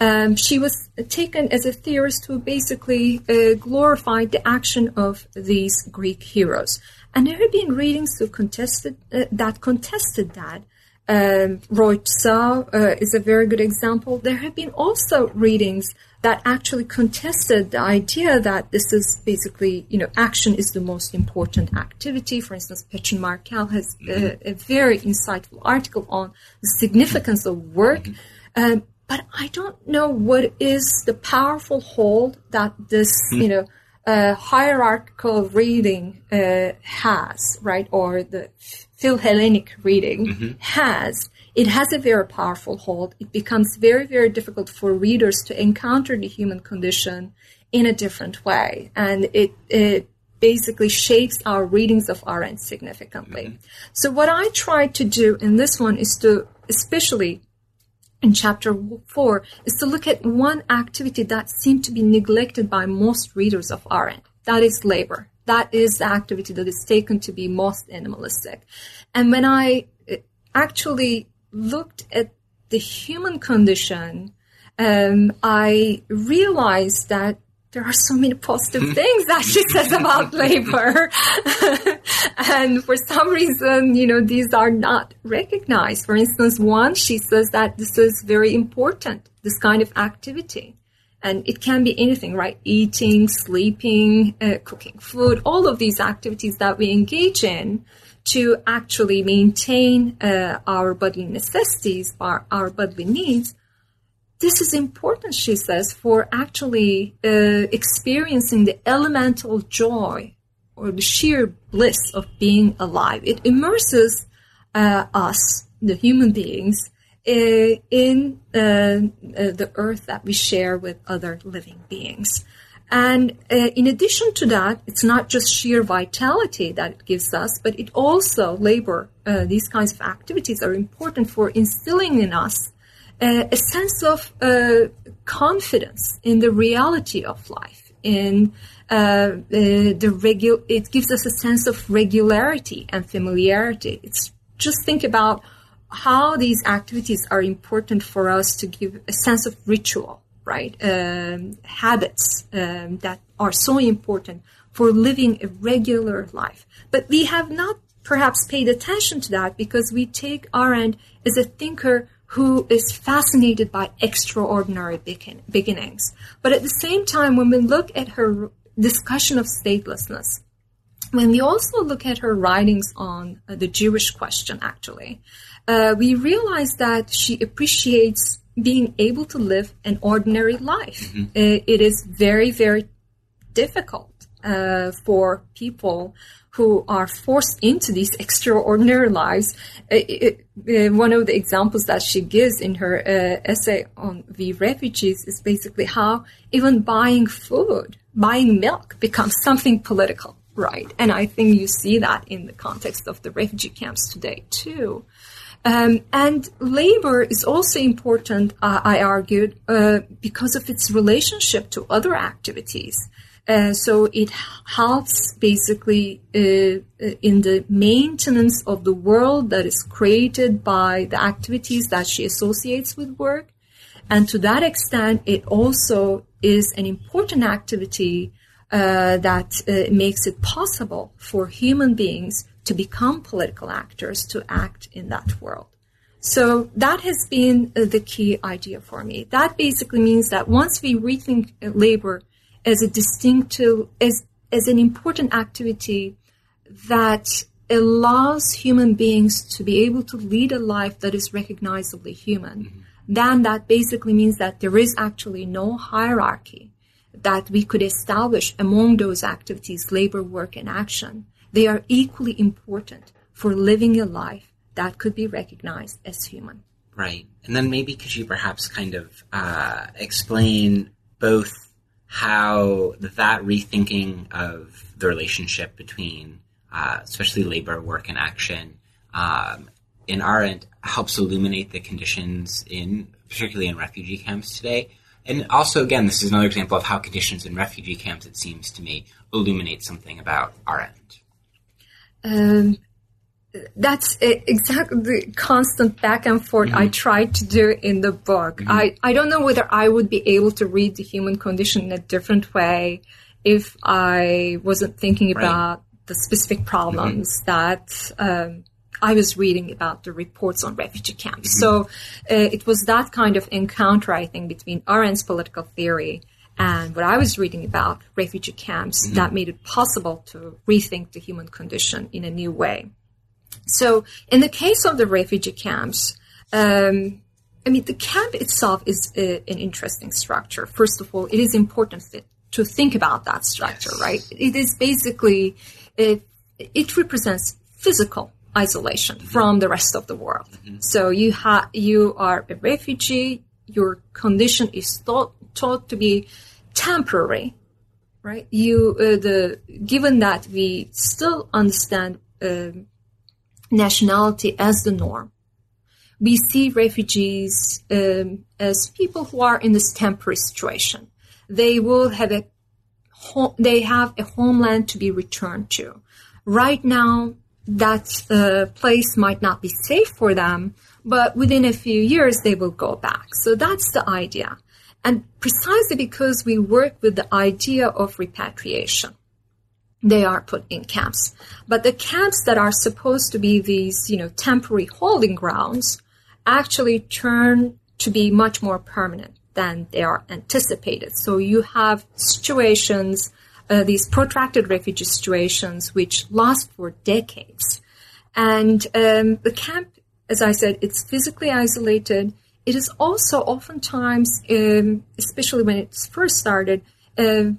Um, she was taken as a theorist who basically uh, glorified the action of these Greek heroes. And there have been readings who contested that contested that um, Roy uh, is a very good example. There have been also readings that actually contested the idea that this is basically, you know, action is the most important activity. For instance, Patchen Markell has a, a, very insightful article on the significance of work. Um, but I don't know what is the powerful hold that this, hmm. you know, uh, hierarchical reading uh, has, right, or the Philhellenic reading mm-hmm. has, it has a very powerful hold. It becomes very, very difficult for readers to encounter the human condition in a different way. And it, it basically shapes our readings of Arendt significantly. Mm-hmm. So what I tried to do in this one is to, especially in chapter four, is to look at one activity that seemed to be neglected by most readers of Arendt. That is labor. That is the activity that is taken to be most animalistic. And when I uh, actually looked at the human condition, um, I realized that there are so many positive things that she says about labor. and for some reason, you know, these are not recognized. For instance, one, she says that this is very important, this kind of activity. And it can be anything, right? Eating, sleeping, uh, cooking food, all of these activities that we engage in to actually maintain uh, our bodily necessities, our, our bodily needs, this is important, she says, for actually uh, experiencing the elemental joy or the sheer bliss of being alive. It immerses uh, us, the human beings, in uh, uh, the earth that we share with other living beings. And uh, in addition to that, it's not just sheer vitality that it gives us, but it also, labor, uh, these kinds of activities are important for instilling in us uh, a sense of uh, confidence in the reality of life, in the regu- it gives us a sense of regularity and familiarity. It's just think about how these activities are important for us to give a sense of ritual right? Um, habits um, that are so important for living a regular life. But we have not perhaps paid attention to that because we take Arendt as a thinker who is fascinated by extraordinary begin- beginnings. But at the same time, when we look at her discussion of statelessness, when we also look at her writings on uh, the Jewish question, actually, uh, we realize that she appreciates being able to live an ordinary life. Mm-hmm. it is very, very difficult uh, for people who are forced into these extraordinary lives. It, it, uh, one of the examples that she gives in her uh, essay on the refugees is basically how even buying food, buying milk becomes something political, right? And I think you see that in the context of the refugee camps today too. Um, and labor is also important, uh, I argued, uh, because of its relationship to other activities. Uh, so it helps basically uh, uh, in the maintenance of the world that is created by the activities that she associates with work. And to that extent, it also is an important activity uh, that makes it possible for human beings to become political actors to act in that world. So that has been uh, the key idea for me. That basically means that once we rethink labor as a distinctive, as, as an important activity that allows human beings to be able to lead a life that is recognizably human, mm-hmm. then that basically means that there is actually no hierarchy that we could establish among those activities, labor, work, and action they are equally important for living a life that could be recognized as human. Right. And then maybe could you perhaps kind of uh, explain both how that rethinking of the relationship between, uh, especially labor, work, and action, um, in Arendt helps illuminate the conditions in, particularly in refugee camps today. And also, again, this is another example of how conditions in refugee camps, it seems to me, illuminate something about Arendt. Um, that's exactly the constant back and forth mm-hmm. I tried to do in the book. Mm-hmm. I, I don't know whether I would be able to read the human condition in a different way if I wasn't thinking about right. the specific problems mm-hmm. that um, I was reading about the reports on refugee camps. Mm-hmm. So uh, it was that kind of encounter, I think, between Arendt's political theory and what I was reading about refugee camps mm-hmm. that made it possible to rethink the human condition in a new way. So, in the case of the refugee camps, um, I mean, the camp itself is a, an interesting structure. First of all, it is important to think about that structure, yes. right? It is basically, it, it represents physical isolation mm-hmm. from the rest of the world. Mm-hmm. So you have, you are a refugee, your condition is thought, taught to be temporary, right? You, uh, the, given that we still understand, uh, nationality as the norm, we see refugees um, as people who are in this temporary situation. They will have a, they have a homeland to be returned to. Right now, that uh, place might not be safe for them, but within a few years they will go back. So that's the idea. And precisely because we work with the idea of repatriation, they are put in camps. But the camps that are supposed to be these, you know, temporary holding grounds actually turn to be much more permanent than they are anticipated. So you have situations, uh, these protracted refugee situations, which last for decades. And um, the camp, as I said, it's physically isolated it is also oftentimes, um, especially when it's first started, uh,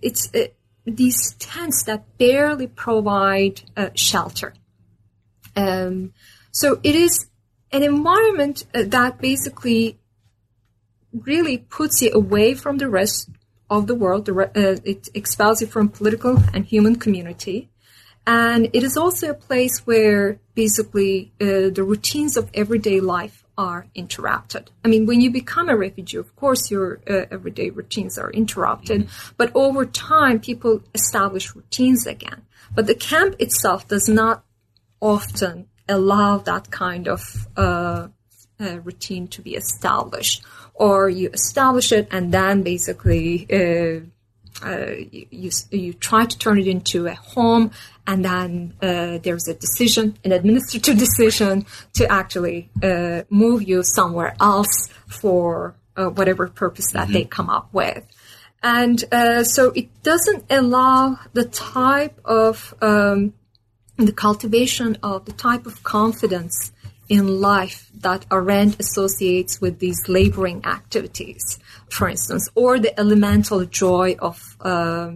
it's uh, these tents that barely provide uh, shelter. Um, so it is an environment uh, that basically really puts you away from the rest of the world. Uh, it expels you from political and human community. And it is also a place where basically uh, the routines of everyday life are interrupted. I mean, when you become a refugee, of course, your uh, everyday routines are interrupted, mm-hmm. but over time, people establish routines again. But the camp itself does not often allow that kind of uh, uh, routine to be established, or you establish it and then basically uh, you, you try to turn it into a home, and then uh, there's a decision, an administrative decision to actually uh, move you somewhere else for uh, whatever purpose that mm-hmm. they come up with. And uh, so it doesn't allow the type of um, the cultivation of the type of confidence in life that Arendt associates with these laboring activities, for instance, or the elemental joy of uh,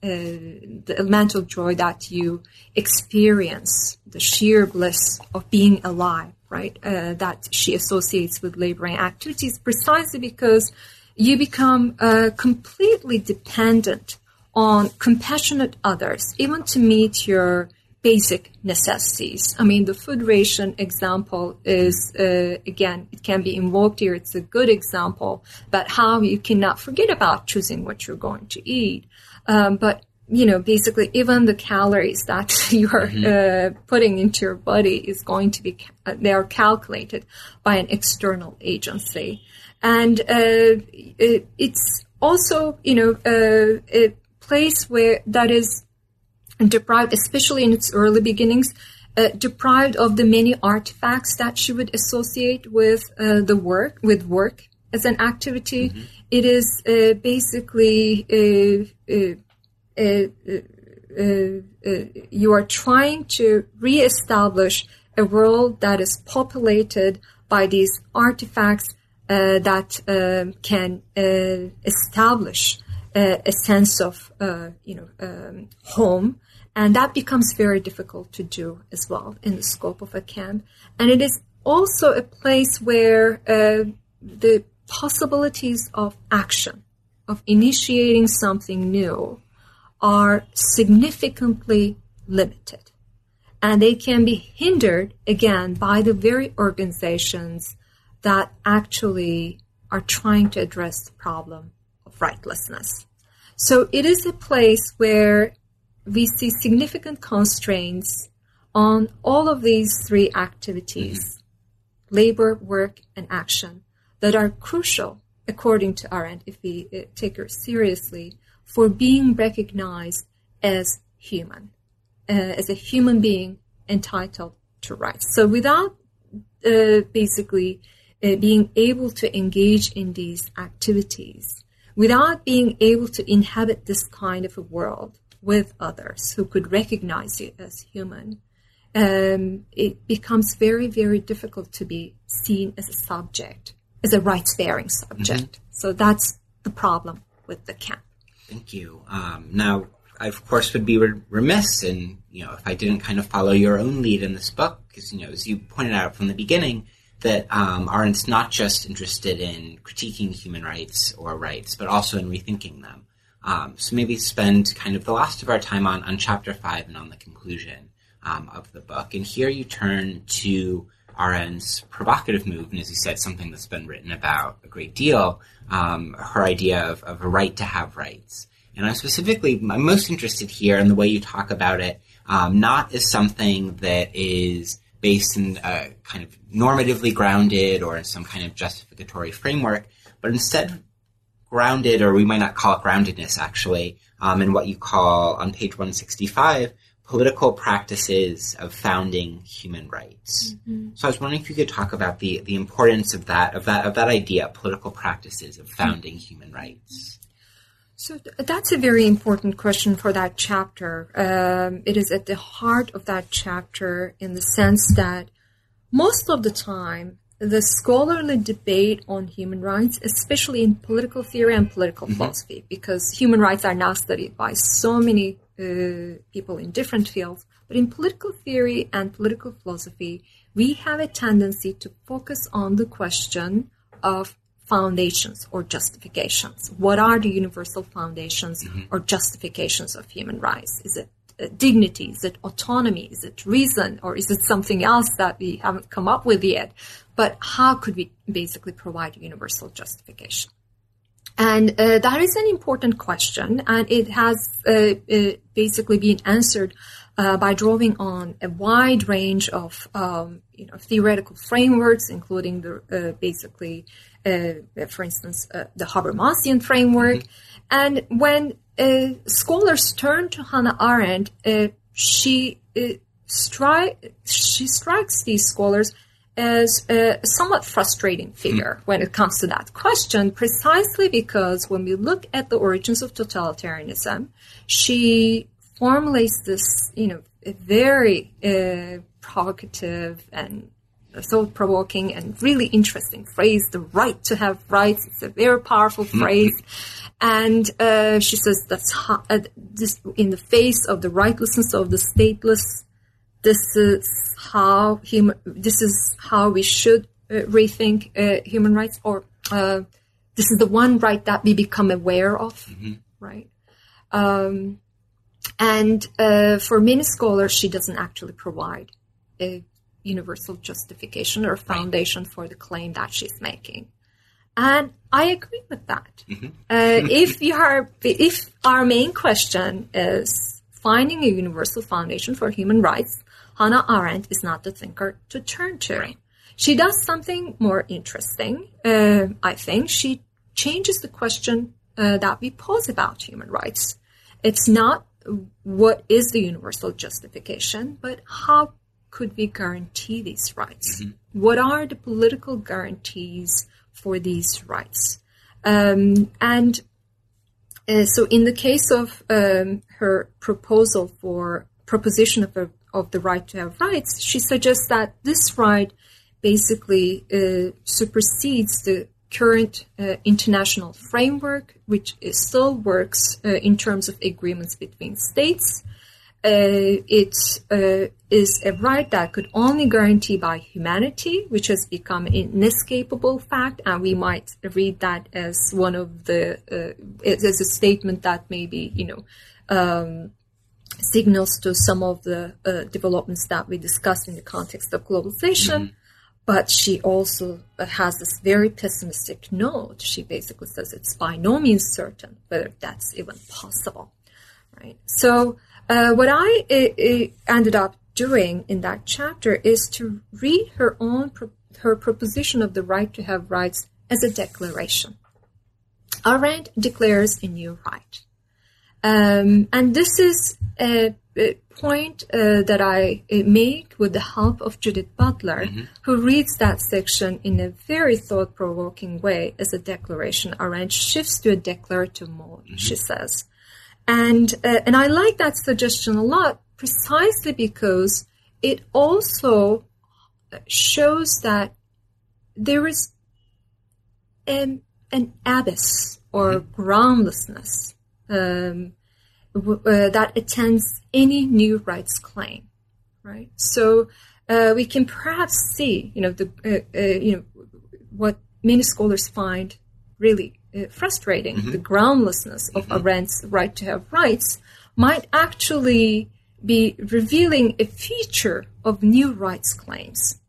uh, the elemental joy that you experience, the sheer bliss of being alive, right? Uh, that she associates with laboring activities precisely because you become uh, completely dependent on compassionate others, even to meet your basic necessities. I mean, the food ration example is, uh, again, it can be invoked here. It's a good example, but how you cannot forget about choosing what you're going to eat. Um, but you know, basically, even the calories that you are mm-hmm. uh, putting into your body is going to be, uh, they are calculated by an external agency. And uh, it, it's also, you know, uh, a place where that is deprived, especially in its early beginnings, uh, deprived of the many artifacts that she would associate with uh, the work, with work as an activity. Mm-hmm. It is uh, basically uh, uh, uh, you are trying to reestablish a world that is populated by these artifacts that um, can establish a sense of you know um, home and that becomes very difficult to do as well in the scope of a camp. And it is also a place where uh, the possibilities of action, of initiating something new, are significantly limited. And they can be hindered, again, by the very organizations that actually are trying to address the problem of rightlessness. So it is a place where we see significant constraints on all of these three activities mm-hmm. labor, work, and action that are crucial, according to Arendt, if we uh, take her seriously, for being recognized as human, uh, as a human being entitled to rights. So without uh, basically uh, being able to engage in these activities, without being able to inhabit this kind of a world, with others who could recognize you as human, um, it becomes very, very difficult to be seen as a subject, as a rights bearing subject. Mm-hmm. So that's the problem with the camp. Thank you. Um, now, I of course would be remiss in you know if I didn't kind of follow your own lead in this book because you know as you pointed out from the beginning that um, Arendt's not just interested in critiquing human rights or rights but also in rethinking them. Um, so maybe spend kind of the last of our time on, on chapter five and on the conclusion um, of the book. And here you turn to Arendt's provocative move, and as you said, something that's been written about a great deal, um, her idea of, of a right to have rights. And I'm specifically, I'm most interested here in the way you talk about it, um, not as something that is based in a kind of normatively grounded or in some kind of justificatory framework, but instead grounded, or we might not call it groundedness actually, um, in what you call on page 165 political practices of founding human rights. Mm-hmm. So I was wondering if you could talk about the, the importance of that of that of that idea, political practices of founding mm-hmm. human rights. So th- that's a very important question for that chapter. Um, it is at the heart of that chapter in the sense that most of the time the scholarly debate on human rights, especially in political theory and political mm-hmm. philosophy, because human rights are now studied by so many uh, people in different fields. But in political theory and political philosophy, we have a tendency to focus on the question of foundations or justifications. What are the universal foundations mm-hmm. or justifications of human rights? Is it uh, dignity? Is it autonomy? Is it reason? Or is it something else that we haven't come up with yet? But how could we basically provide universal justification? And uh, that is an important question, and it has uh, uh, basically been answered uh, by drawing on a wide range of um, you know, theoretical frameworks, including the uh, basically, for instance, the Habermasian framework. Mm-hmm. And when uh, scholars turn to Hannah Arendt. Uh, she uh, stri- she strikes these scholars as a somewhat frustrating figure mm. when it comes to that question, precisely because when we look at the origins of totalitarianism, she formulates this, you know, a very uh, provocative and thought-provoking and really interesting phrase, the right to have rights. It's a very powerful mm-hmm. phrase. And uh, she says that's how, uh, this, in the face of the rightlessness of the stateless. This is how human. This is how we should uh, rethink uh, human rights, or uh, this is the one right that we become aware of, mm-hmm. right? Um, and uh, for many scholars, she doesn't actually provide a universal justification or foundation right. for the claim that she's making. And I agree with that. Mm-hmm. Uh, if you are, if our main question is finding a universal foundation for human rights, Hannah Arendt is not the thinker to turn to. Right. She does something more interesting. Uh, I think she changes the question uh, that we pose about human rights. It's not what is the universal justification, but how could we guarantee these rights? Mm-hmm. What are the political guarantees for these rights. Um, and uh, so, in the case of um, her proposal for proposition of, a, of the right to have rights, she suggests that this right basically uh, supersedes the current uh, international framework, which still works uh, in terms of agreements between states. Uh, it uh, is a right that could only guarantee by humanity, which has become an inescapable fact, and we might read that as one of the uh, as a statement that maybe you know um, signals to some of the uh, developments that we discussed in the context of globalization. Mm-hmm. But she also has this very pessimistic note. She basically says it's by no means certain whether that's even possible, right? So uh, what I uh, ended up doing in that chapter is to read her own pro- her proposition of the right to have rights as a declaration. Arendt declares a new right, um, and this is a, a point uh, that I uh, make with the help of Judith Butler, mm-hmm. who reads that section in a very thought-provoking way as a declaration. Arendt shifts to a declarative mode. Mm-hmm. She says. And, uh, and I like that suggestion a lot precisely because it also shows that there is an, an abyss or mm-hmm. groundlessness um, w- uh, that attends any new rights claim, right? So uh, we can perhaps see, you know, the uh, uh, you know what many scholars find really uh, frustrating, mm-hmm. the groundlessness of mm-hmm. Arendt's right to have rights, might actually be revealing a feature of new rights claims.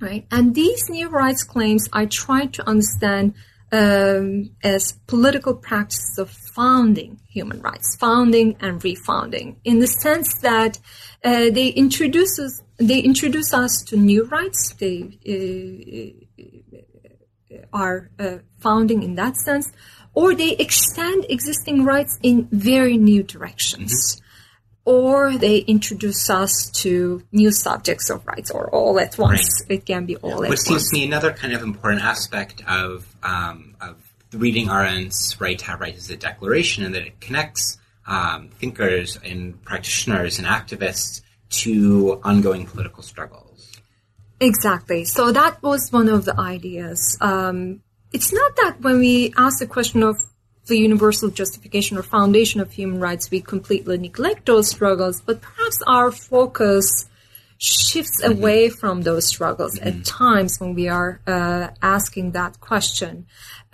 Right? And these new rights claims I try to understand um, as political practices of founding human rights, founding and refounding, in the sense that uh, they introduce us, they introduce us to new rights. They uh, are uh, founding in that sense, or they extend existing rights in very new directions. Mm-hmm. Or they introduce us to new subjects of rights, or all at once. Right. It can be all at Which once. seems to me another kind of important aspect of um, of reading Arendt's right to have rights as a declaration, and that it connects um, thinkers and practitioners and activists to ongoing political struggles. Exactly. So that was one of the ideas. Um, it's not that when we ask the question of the universal justification or foundation of human rights, we completely neglect those struggles, but perhaps our focus shifts mm-hmm. away from those struggles mm-hmm. at times when we are uh, asking that question.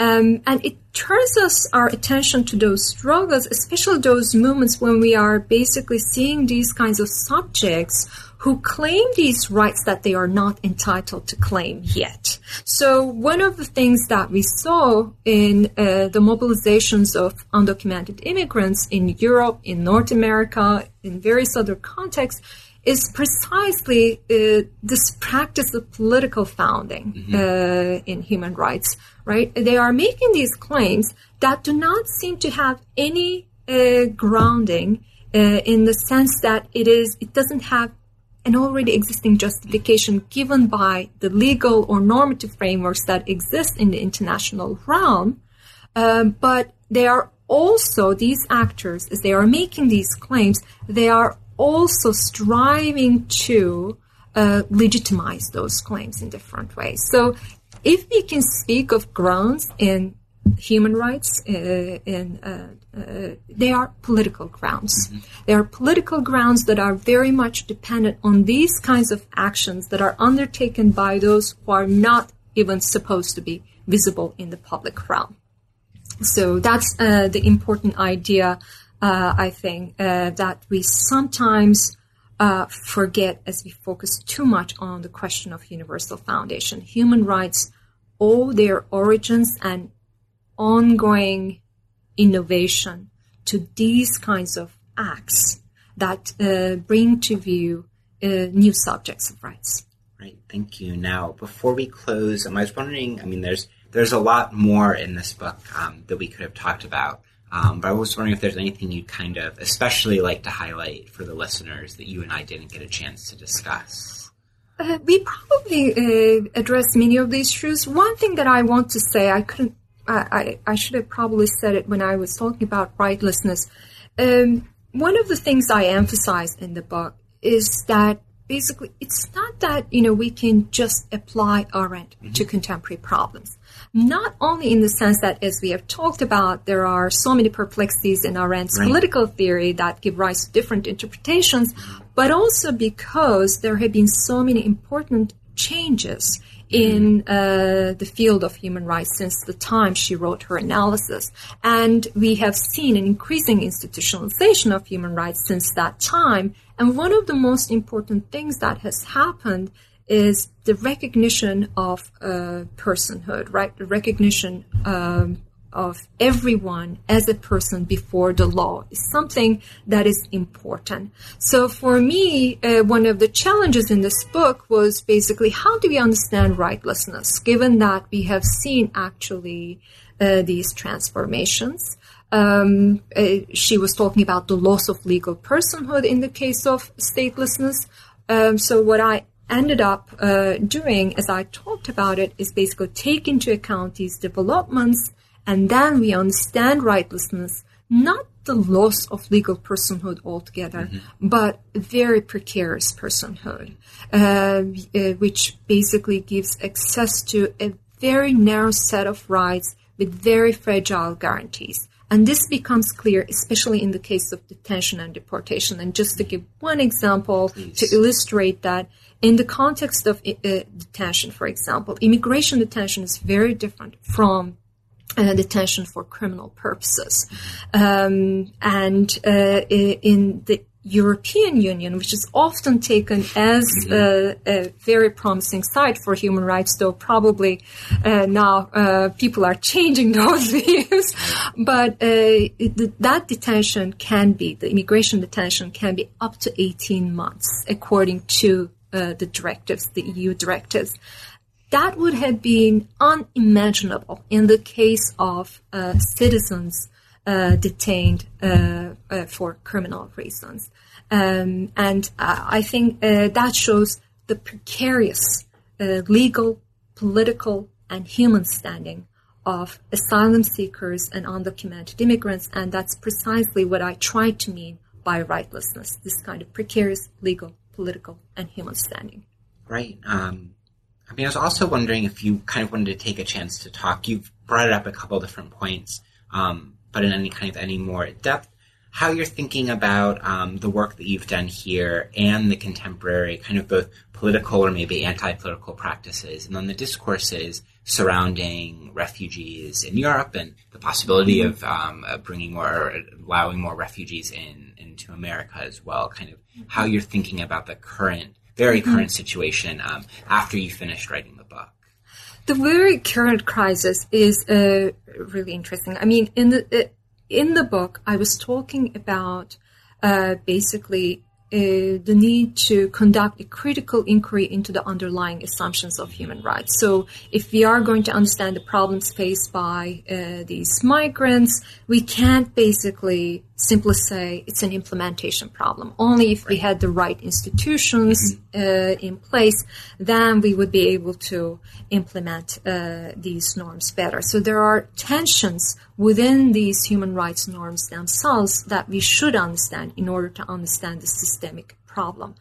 Um, and it turns us our attention to those struggles, especially those moments when we are basically seeing these kinds of subjects who claim these rights that they are not entitled to claim yet. So one of the things that we saw in uh, the mobilizations of undocumented immigrants in Europe, in North America, in various other contexts, is precisely uh, this practice of political founding mm-hmm. uh, in human rights, right? They are making these claims that do not seem to have any uh, grounding uh, in the sense that it is, it doesn't have an already existing justification given by the legal or normative frameworks that exist in the international realm. Um, but they are also, these actors, as they are making these claims, they are also striving to uh, legitimize those claims in different ways. So if we can speak of grounds in human rights, uh, in uh, uh, they are political grounds. Mm-hmm. They are political grounds that are very much dependent on these kinds of actions that are undertaken by those who are not even supposed to be visible in the public realm. So that's uh, the important idea, uh, I think, uh, that we sometimes uh, forget as we focus too much on the question of universal foundation. Human rights owe their origins and ongoing innovation to these kinds of acts that uh, bring to view uh, new subjects of rights. Right. Thank you. Now, before we close, I was wondering. I mean, there's there's a lot more in this book um, that we could have talked about. Um, but I was wondering if there's anything you'd kind of especially like to highlight for the listeners that you and I didn't get a chance to discuss. Uh, we probably uh, addressed many of these issues. One thing that I want to say, I couldn't I, I, should have probably said it when I was talking about rightlessness. Um, one of the things I emphasize in the book is that basically it's not that you know we can just apply Arendt mm-hmm. to contemporary problems. Not only in the sense that, as we have talked about, there are so many perplexities in Arendt's right. political theory that give rise to different interpretations, but also because there have been so many important changes in uh, the field of human rights since the time she wrote her analysis. And we have seen an increasing institutionalization of human rights since that time. And one of the most important things that has happened is the recognition of uh, personhood, right? The recognition um, of everyone as a person before the law is something that is important. So for me, uh, one of the challenges in this book was basically how do we understand rightlessness, given that we have seen actually uh, these transformations. Um, uh, she was talking about the loss of legal personhood in the case of statelessness. Um, so what I ended up uh, doing as I talked about it is basically take into account these developments and then we understand rightlessness, not the loss of legal personhood altogether, mm-hmm. but very precarious personhood, uh, uh, which basically gives access to a very narrow set of rights with very fragile guarantees. And this becomes clear, especially in the case of detention and deportation. And just to give one example Please. to illustrate that, in the context of uh, detention, for example, immigration detention is very different from uh, detention for criminal purposes. Um, and uh, in the European Union, which is often taken as a, a, very promising site for human rights, though probably uh, now uh, people are changing those views. But uh, it, that detention can be, the immigration detention can be up to 18 months, according to uh, the directives, the EU directives. That would have been unimaginable in the case of uh, citizens detained uh, uh for criminal reasons. Um, and uh, I think uh, that shows the precarious legal, political, and human standing of asylum seekers and undocumented immigrants. And that's precisely what I try to mean by rightlessness this kind of precarious legal, political, and human standing. Right. Um, I mean, I was also wondering if you kind of wanted to take a chance to talk. You've brought it up a couple different points, um, but in any kind of any more depth, how you're thinking about um, the work that you've done here and the contemporary kind of both political or maybe anti-political practices, and then the discourses surrounding refugees in Europe and the possibility of, um, of bringing more, or allowing more refugees in into America as well. Kind of how you're thinking about the current, very mm-hmm. current situation um, after you finished writing the very current crisis is uh, really interesting. I mean, in the uh, in the book, I was talking about uh, basically uh, the need to conduct a critical inquiry into the underlying assumptions of human rights. So, if we are going to understand the problems faced by uh, these migrants, we can't basically simply say it's an implementation problem. Only if we had the right institutions uh, in place, then we would be able to implement uh, these norms better. So, there are tensions within these human rights norms themselves that we should understand in order to understand the systemic problem.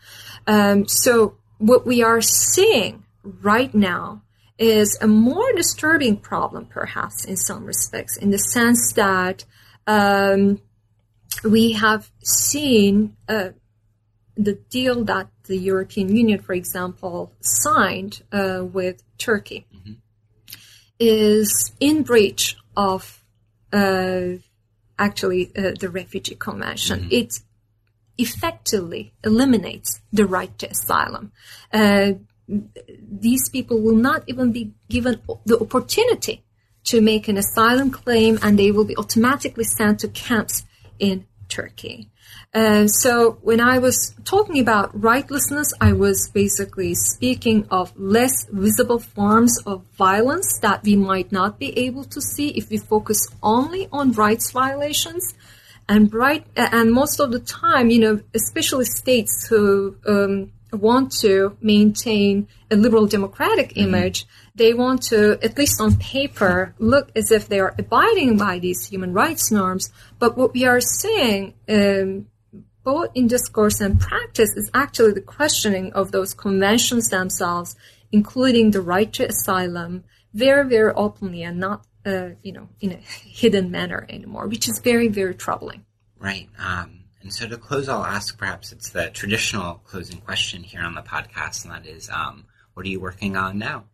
Um, so what we are seeing right now is a more disturbing problem, perhaps in some respects, in the sense that um, we have seen uh, the deal that the European Union, for example, signed uh, with Turkey mm-hmm. is in breach of uh, actually uh, the Refugee Convention. Mm-hmm. It effectively eliminates the right to asylum. Uh, these people will not even be given the opportunity to make an asylum claim and they will be automatically sent to camps in Turkey. Uh, so when I was talking about rightlessness, I was basically speaking of less visible forms of violence that we might not be able to see if we focus only on rights violations. And right, and most of the time, you know, especially states who um, want to maintain a liberal democratic mm-hmm. image, they want to, at least on paper, look as if they are abiding by these human rights norms. But what we are seeing um, both in discourse and practice is actually the questioning of those conventions themselves, including the right to asylum, very, very openly and not, uh, you know, in a hidden manner anymore, which is very, very troubling. Right. Um, and so to close, I'll ask perhaps it's the traditional closing question here on the podcast, and that is, um, what are you working on now?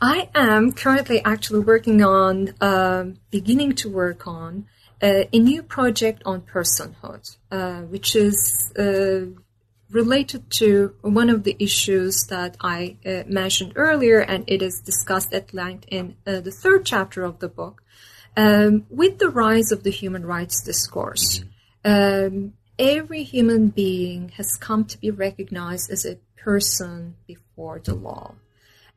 I am currently actually working on, uh, beginning to work on uh, a new project on personhood, uh, which is uh, related to one of the issues that I uh, mentioned earlier, and it is discussed at length in uh, the third chapter of the book. Um, with the rise of the human rights discourse, um, every human being has come to be recognized as a person before the law.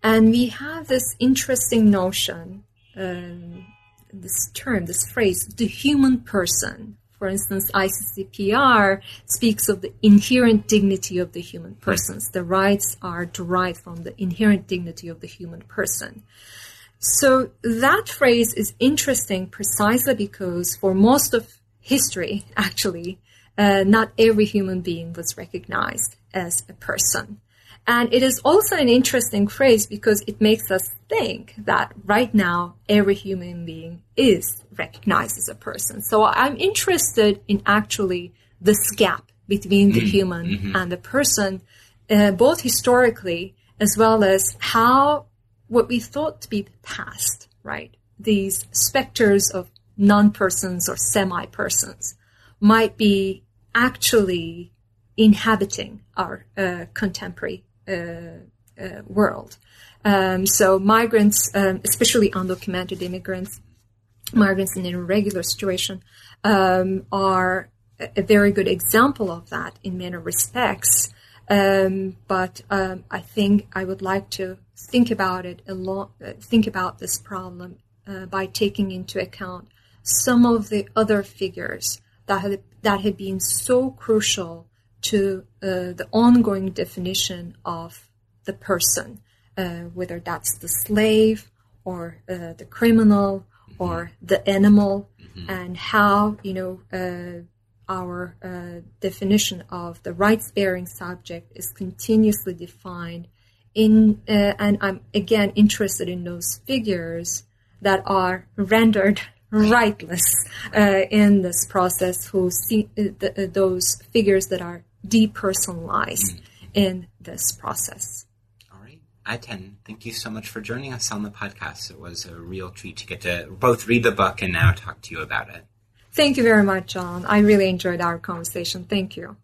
And we have this interesting notion um, this term, this phrase, the human person. For instance, ICCPR speaks of the inherent dignity of the human persons. The rights are derived from the inherent dignity of the human person. So that phrase is interesting precisely because for most of history, actually, uh, not every human being was recognized as a person. And it is also an interesting phrase because it makes us think that right now every human being is recognized as a person. So I'm interested in actually this gap between the mm-hmm. human mm-hmm. and the person, uh, both historically as well as how what we thought to be the past, right? These specters of non-persons or semi-persons might be actually inhabiting our uh, contemporary world. Um, so migrants, um, especially undocumented immigrants, migrants in an irregular situation, um, are a very good example of that in many respects. Um, but um, I think I would like to think about it a lot, uh, think about this problem uh, by taking into account some of the other figures that had, that had been so crucial to uh, the ongoing definition of the person, uh, whether that's the slave or uh, the criminal mm-hmm. or the animal, mm-hmm. and how you know uh, our uh, definition of the rights-bearing subject is continuously defined in uh, and I'm again interested in those figures that are rendered rightless uh, in this process, who see uh, the, uh, those figures that are depersonalized mm. in this process. All right, Ayten, thank you so much for joining us on the podcast. It was a real treat to get to both read the book and now talk to you about it. Thank you very much, John. I really enjoyed our conversation. Thank you.